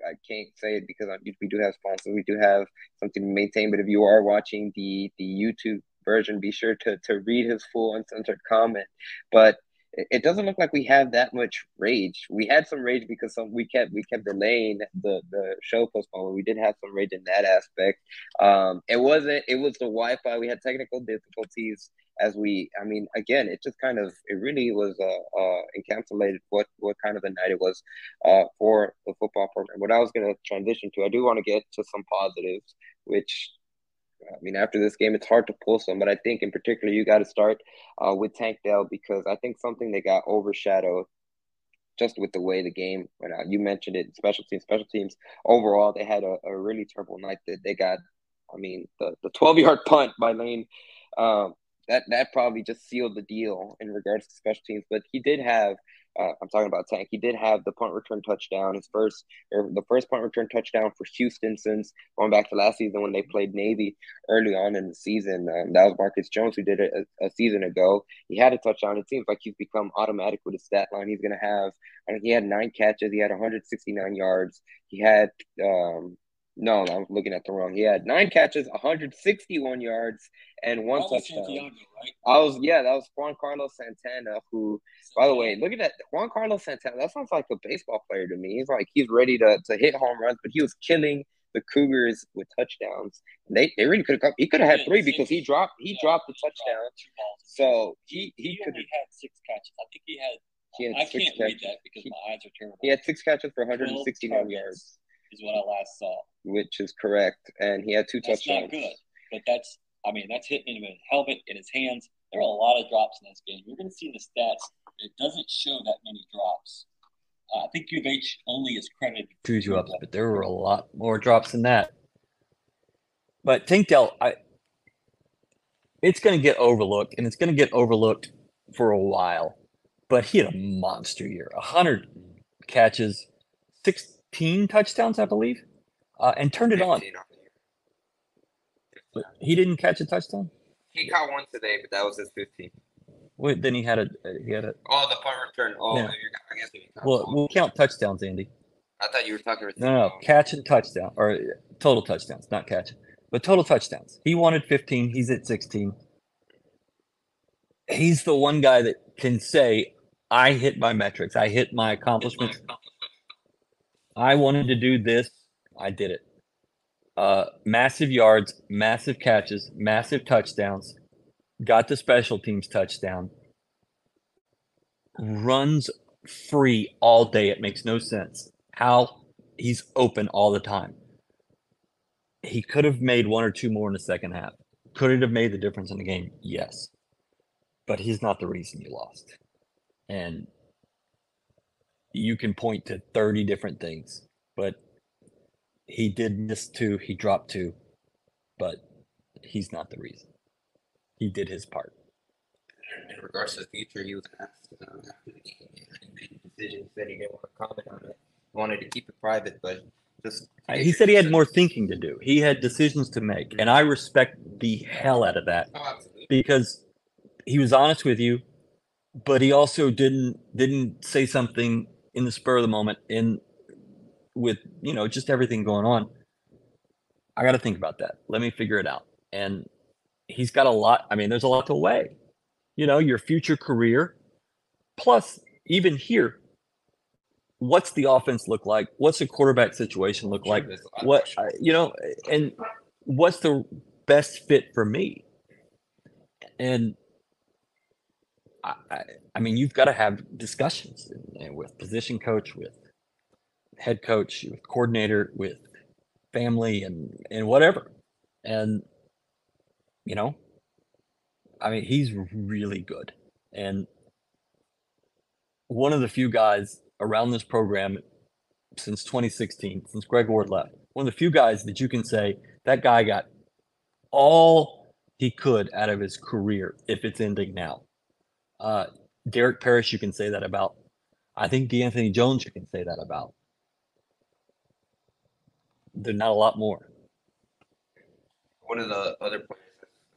I can't say it because we do have sponsors. We do have something to maintain. But if you are watching the the YouTube version, be sure to to read his full uncensored comment. But it doesn't look like we have that much rage. We had some rage because some we kept we kept delaying the the show postponement. We did have some rage in that aspect. Um, it wasn't. It was the Wi-Fi. We had technical difficulties as we. I mean, again, it just kind of it really was uh, uh encapsulated what what kind of a night it was uh for the football program. What I was going to transition to, I do want to get to some positives, which I mean, after this game, it's hard to pull some, but I think in particular, you got to start uh, with Tank Dell because I think something that got overshadowed just with the way the game went out. You mentioned it, special teams, special teams. Overall, they had a, a really terrible night. That they got, I mean, the twelve yard punt by Lane. Um, that that probably just sealed the deal in regards to special teams. But he did have uh, I'm talking about Tank. He did have the punt return touchdown, his first or the first punt return touchdown for Houston since going back to last season when they played Navy early on in the season. Um, that was Marcus Jones who did it a, a, season ago. He had a touchdown. It seems like he's become automatic with his stat line. He's going to have. I mean, he had nine catches. He had 169 yards. He had um, no, I'm looking at the wrong. He had nine catches, 161 yards, and one touchdown. Santiago, right? I was yeah, that was Juan Carlos Santana. Who, by the way, look at that Juan Carlos Santana. That sounds like a baseball player to me. He's like he's ready to to hit home runs, but he was killing the Cougars with touchdowns. They they really could have he could have had three because he dropped he dropped the touchdown. So he he, could have had six catches. I think he had. He had I six can't catches. read that because he, my eyes are terrible. He had six catches for 169 yards. Is what I last saw which is correct, and he had two that's touchdowns. not good, but that's I mean that's hitting him in his helmet in his hands. There are a lot of drops in this game. You're going to see the stats. It doesn't show that many drops. Uh, I think U of H only is credited two drops, but there were a lot more drops than that. But Tank Dell, I it's going to get overlooked, and it's going to get overlooked for a while. But he had a monster year, hundred catches, sixteen touchdowns, I believe uh, and turned it on. But he didn't catch a touchdown. He caught one today, but that was his 15. Wait, then he had a he had a. Oh, the punt return. Oh, Yeah. I guess we Well, we'll count touchdowns, Andy. I thought you were talking. No, no, no, catch and touchdown or total touchdowns, not catch, but total touchdowns. He wanted 15. He's at 16. He's the one guy that can say, "I hit my metrics. I hit my accomplishments. I wanted to do this. I did it. Uh, massive yards, massive catches, massive touchdowns. Got the special teams touchdown. Runs free all day. It makes no sense how he's open all the time. He could have made one or two more in the second half. Could it have made the difference in the game? Yes. But he's not the reason you lost. And you can point to 30 different things, but he did miss two, he dropped two, but he's not the reason. He did his part. In regards to the future, he was asked uh, after the he decision, said he didn't want to comment on it. He wanted to keep it private, but just. He said he had more thinking to do. He had decisions to make, and I respect the hell out of that Oh, because he was honest with you, but he also didn't didn't say something in the spur of the moment in with you know just everything going on. I got to think about that. Let me figure it out. And he's got a lot. I mean, there's a lot to weigh. You know, your future career, plus even here, what's the offense look like? What's the quarterback situation look like? There's a lot of What you know, and what's the best fit for me? And I, I, mean, you've got to have discussions with position coach, with head coach, with coordinator, with family, and and whatever. And you know, I mean, he's really good, and one of the few guys around this program since 2016, since Greg Ward left. One of the few guys that you can say that guy got all he could out of his career if it's ending now. Uh, Derek Parish, you can say that about. I think D'Anthony Jones, you can say that about. There's not a lot more. One of the other players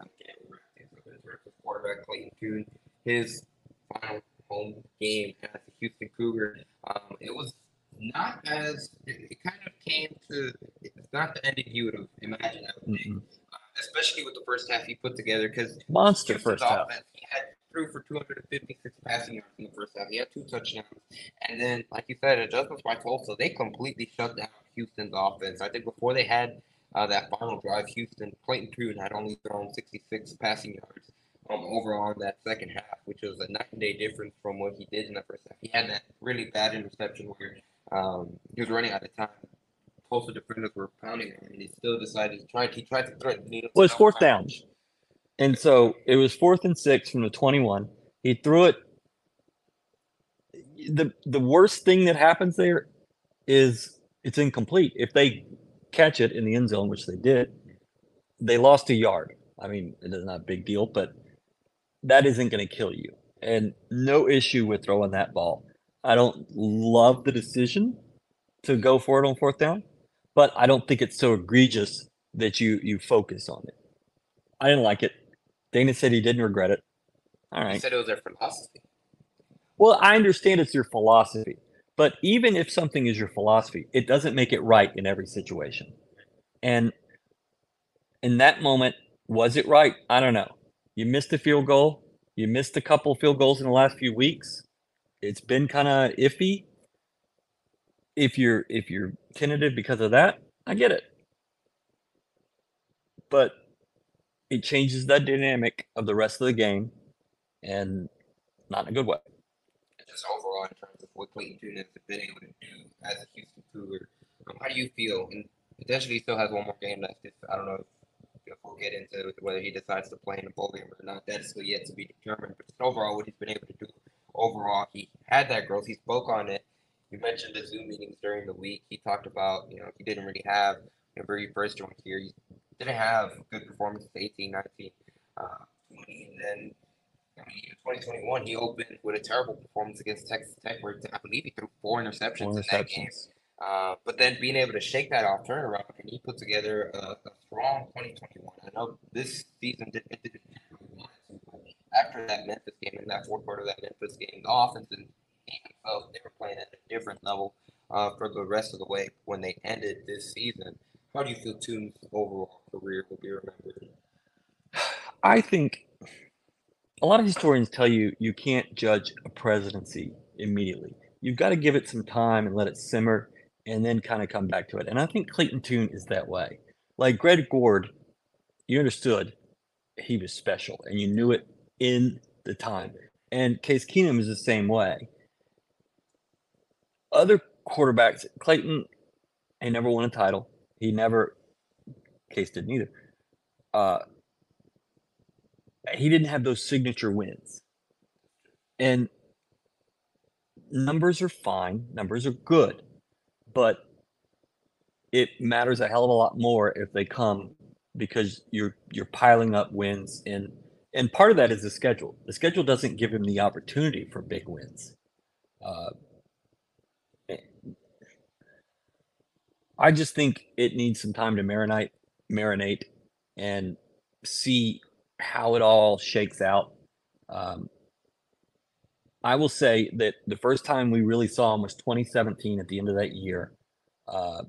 I'm getting versus quarterback Clayton Tune, his final home game as the Houston Cougar, um, it was not as it, it kind of came to, it's not the ending you would have imagined. I would think. Mm-mm. Uh, especially with the first half he put together, because Monster first half. He had threw for 256 passing yards in the first half. He had two touchdowns, and then, like you said, adjustments by Tulsa, they completely shut down Houston's offense. I think before they had uh, that final drive, Houston Clayton Tune had only thrown 66 passing yards um, overall in that second half, which was a night and day difference from what he did in the first half. He had that really bad interception where um, he was running out of time. Tulsa defenders were pounding him, and he still decided to try. He tried to threaten the needle. Well, it's fourth down. And so it was fourth and six from the 21. He threw it. The the worst thing that happens there is it's incomplete. If they catch it in the end zone, which they did, they lost a yard. I mean, it is not a big deal, but that isn't going to kill you. And no issue with throwing that ball. I don't love the decision to go for it on fourth down, but I don't think it's so egregious that you you focus on it. I didn't like it. Dana said he didn't regret it. All right. He said it was their philosophy. Well, I understand it's your philosophy, but even if something is your philosophy, it doesn't make it right in every situation. And in that moment, was it right? I don't know. You missed a field goal. You missed a couple field goals in the last few weeks. It's been kind of iffy. If you're if you're tentative because of that, I get it. But it changes the dynamic of the rest of the game and not in a good way. just overall in terms of what Clayton Tune has been able to do as a Houston Cougar. How do you feel? And potentially he still has one more game left. If, I don't know if, if we'll get into whether he decides to play in a bowl game or not. That's still yet to be determined. But just overall, what he's been able to do overall, he had that growth. He spoke on it. You mentioned the Zoom meetings during the week. He talked about, you know, he didn't really have, whenever he first joined here, he didn't have good performances 18, 19, uh, 20. And then I mean, in 2021, he opened with a terrible performance against Texas Tech, where I believe he threw four interceptions, Four in that game. Uh, but then being able to shake that off, turn around, and he put together a, a strong 2021. I know this season did, it didn't really want to, but after that Memphis game, in that fourth quarter of that Memphis game, the offense and felt they were playing at a different level uh, for the rest of the way when they ended this season. How do you feel Tune's overall career will be remembered? I think a lot of historians tell you you can't judge a presidency immediately. You've got to give it some time and let it simmer and then kind of come back to it. And I think Clayton Tune is that way. Like Greg Ward, you understood he was special and you knew it in the time. And Case Keenum is the same way. Other quarterbacks, Clayton, he never won a title. He never, Case didn't either. Uh, he didn't have those signature wins. And numbers are fine, numbers are good, but it matters a hell of a lot more if they come because you're you're piling up wins and and part of that is the schedule. The schedule doesn't give him the opportunity for big wins. Uh, I just think it needs some time to marinate, marinate, and see how it all shakes out. Um, I will say that the first time we really saw him was 2017 at the end of that year, uh,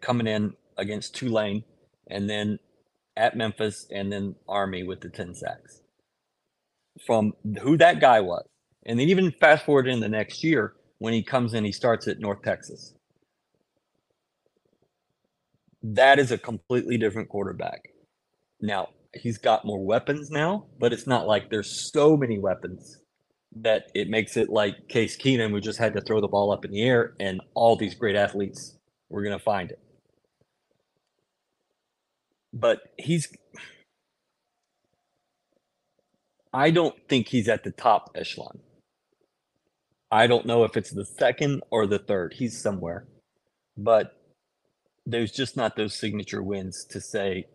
coming in against Tulane, and then at Memphis, and then Army with the 10 sacks. From who that guy was, and then even fast forward in the next year when he comes in, he starts at North Texas. That is a completely different quarterback. Now, he's got more weapons now, but it's not like there's so many weapons that it makes it like Case Keenum, who just had to throw the ball up in the air, and all these great athletes were going to find it. But he's, I don't think he's at the top echelon. I don't know if it's the second or the third. He's somewhere, but there's just not those signature wins to say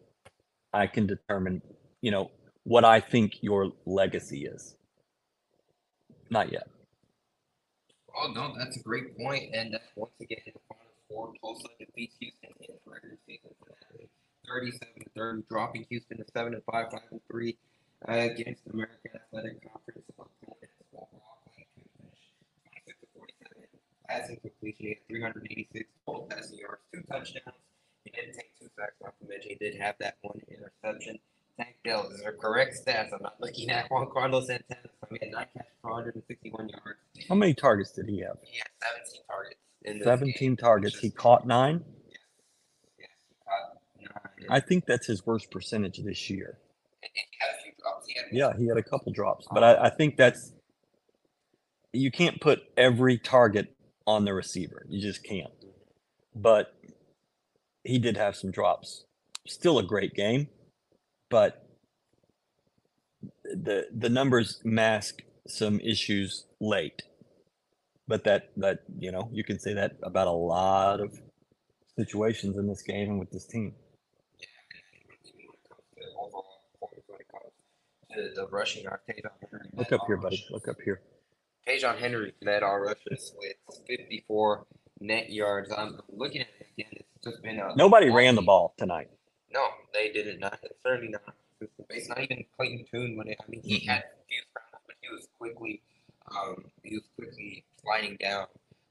I can determine, you know, what I think your legacy is. Not yet. Oh no, that's a great point. And uh, once again, in the final four, Tulsa defeats Houston in the regular season thirty-seven to thirty, dropping Houston to seven and five, five and three uh, against American Athletic Conference. Overall, playing to finish twenty-six to forty-seven, passing completion. He had 386 total passing yards, two touchdowns. He didn't take two sacks, not to mention he did have that one interception. Tank Dell, these are correct stats. I'm not looking at Juan Carlos Santana. So he had nine catches for 161 yards. How many targets did he have? He had 17 targets. In 17 game, targets. He caught nine. Yes, he caught nine. I think that's his worst percentage this year. He had a few drops. He Yeah, he had a couple drops, but oh. I, I think that's you can't put every target on the receiver. You just can't. But he did have some drops. Still a great game, but the the numbers mask some issues late. But that that you know you can say that about a lot of situations in this game and with this team. overall performance when it comes to the rushing. Look up here, buddy. Look up here. Ta'Zhawn Henry led our rushes with 54 net yards. I'm looking at it again. It's just been a Nobody ran the ball tonight. No, they didn't. Not certainly not. It's not even Clayton Tune when it, I mean he had few scrambles, but he was quickly, um, he was quickly sliding down.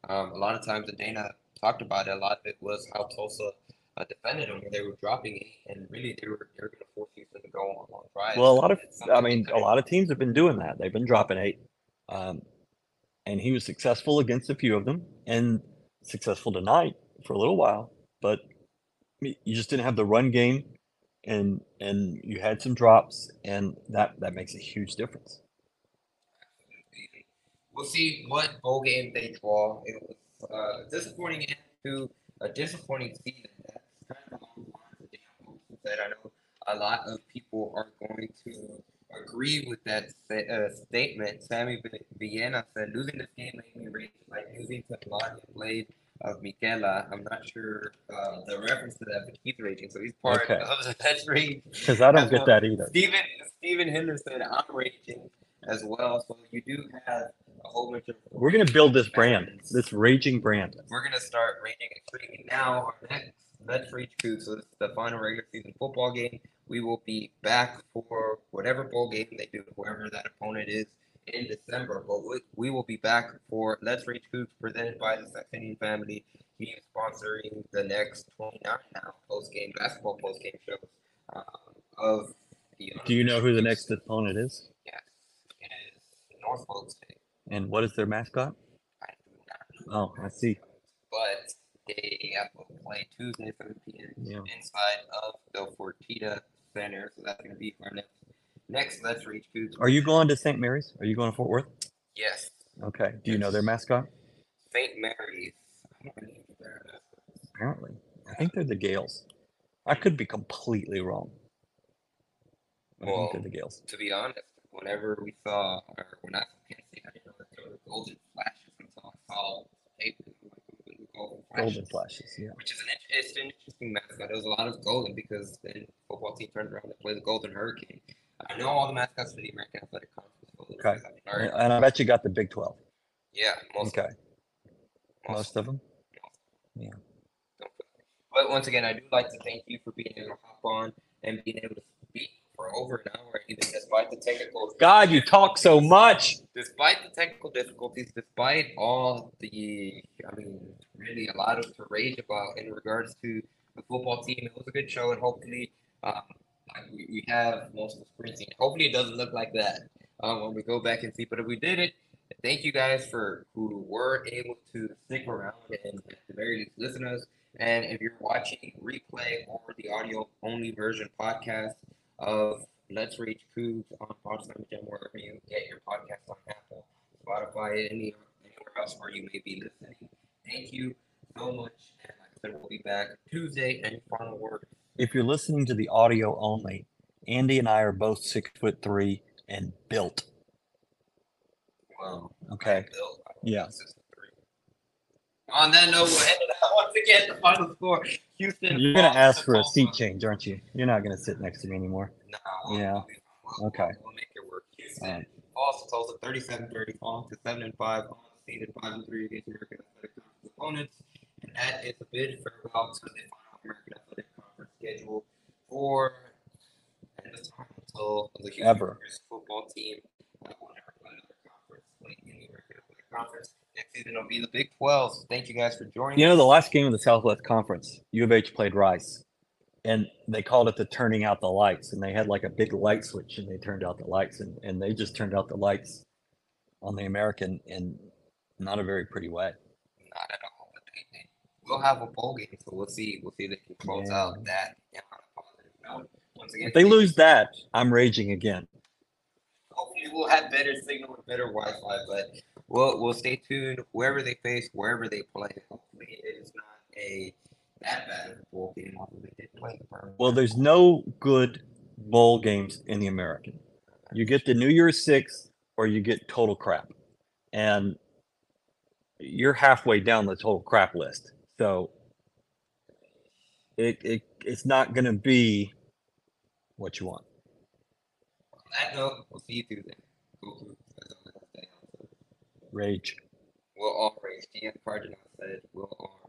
Um, a lot of times, and Dana talked about it. A lot of it was how Tulsa uh, defended them, where they were dropping it, and really they were they were going to force Houston to go on long drives. Well, a lot of, I mean, a lot of teams have been doing that. They've been dropping eight. Um, and he was successful against a few of them and successful tonight for a little while, but you just didn't have the run game and, and you had some drops and that, that makes a huge difference. We'll see what bowl game they draw. It was uh, disappointing end to a disappointing season. Wilson. I know a lot of people are going to agree with that uh, statement. Sammy Vi- Vienna said, losing this game made me rage like losing to Melania Blade of Michela. I'm not sure uh, the reference to that, but he's raging. So he's part Okay. of the That's Rage Coogs I don't get well. that *laughs* either. Stephen Stephen Henderson, I'm raging as well. So you do have a whole bunch of. We're going to build this brand, this raging brand. We're gonna start raging and now. Our next Let's Rage Coogs, so this is the final regular season football game. We will be back for whatever bowl game they do, whoever that opponent is in December. But we, we will be back for Let's Rage Coogs presented by the Saxenian family. He is sponsoring the next 29 now post game basketball post game shows uh, of the. Do you know who the next opponent is? Yes, it is Norfolk State. And what is their mascot? I do not know. Oh, I see. but they have to play Tuesday, 7 p.m. Yeah. inside of the Fertitta Center. So that's going to be our next next Let's Rage Coogs. Are you going to St. Mary's? Are you going to Fort Worth? Yes, Okay. Do you know their mascot? St. Mary's. I don't know if they're- Apparently. I think they're the Gaels. I could be completely wrong. I Well, think they're the Gaels. To be honest, whenever we saw, or when I Kent State, I didn't know that there were golden flashes until I saw the golden flashes. Golden flashes, yeah. Which is an, it's an interesting mascot. It was a lot of golden because then the football team turned around and played the Golden Hurricane. I know all the mascots for the American Athletic Conference. Okay. been And, I bet you got the Big 12. Yeah, most Okay. most Most of them? Yeah. But once again, I do like to thank you for being able to hop on and being able to for over an hour, even despite the technical. God, you talk so much. Despite the technical difficulties, despite all the, I mean, really a lot of to rage about in regards to the football team, it was a good show, and hopefully, um, we, we have multiple screens. Hopefully, it doesn't look like that uh, when we go back and see. But if we did it, thank you guys for who were able to stick around and at the very least listen to us. And if you're watching replay or the audio only version podcast of Let's Rage Coogs on Gem, wherever you get your podcast on Apple, Spotify, any, anywhere else where you may be listening. Thank you so much. And like I said, we'll be back Tuesday. Any final words? If you're listening to the audio only, Andy and I are both six foot three and built. Wow. Okay. Bill, Yeah. think this is three. On that note, we'll end it out once again. The final score: Houston. You're going to ask for a seat change, aren't you? You're not going to sit next to me anymore. No. Yeah. we'll Okay. We'll make it work. Houston Alright. falls Tulsa 37-30, falling to seven and five, on the season five and three against American Athletic Conference opponents, and that is a bid farewell to the final American Athletic Conference schedule for and this time until the Houston Ever. Football team uh, will another conference like in the American Athletic Conference will be the Big 12. Thank you guys for joining. You know, the last game of the Southwest Conference, U of H played Rice, and they called it the turning out the lights, and they had like a big light switch, and they turned out the lights, and, and they just turned out the lights on the American in not a very pretty way. Not at all. But they, they, we'll have a bowl game, so we'll see. We'll see if they close Yeah. out that. Yeah, on a positive note. Once again, If they lose that, I'm raging again. hopefully we'll have better signal and better Wi-Fi. But we'll we'll stay tuned. Wherever they face, wherever they play, hopefully it is not a that bad of a bowl game. They did play the Birmingham. Well, there's no good bowl games in the American. You get the New Year's Six, or you get total crap, and you're halfway down the total crap list. So it, it it's not going to be what you want. On that note, we'll see you through then. Rage. We'll all race. GM Cardinal said we'll all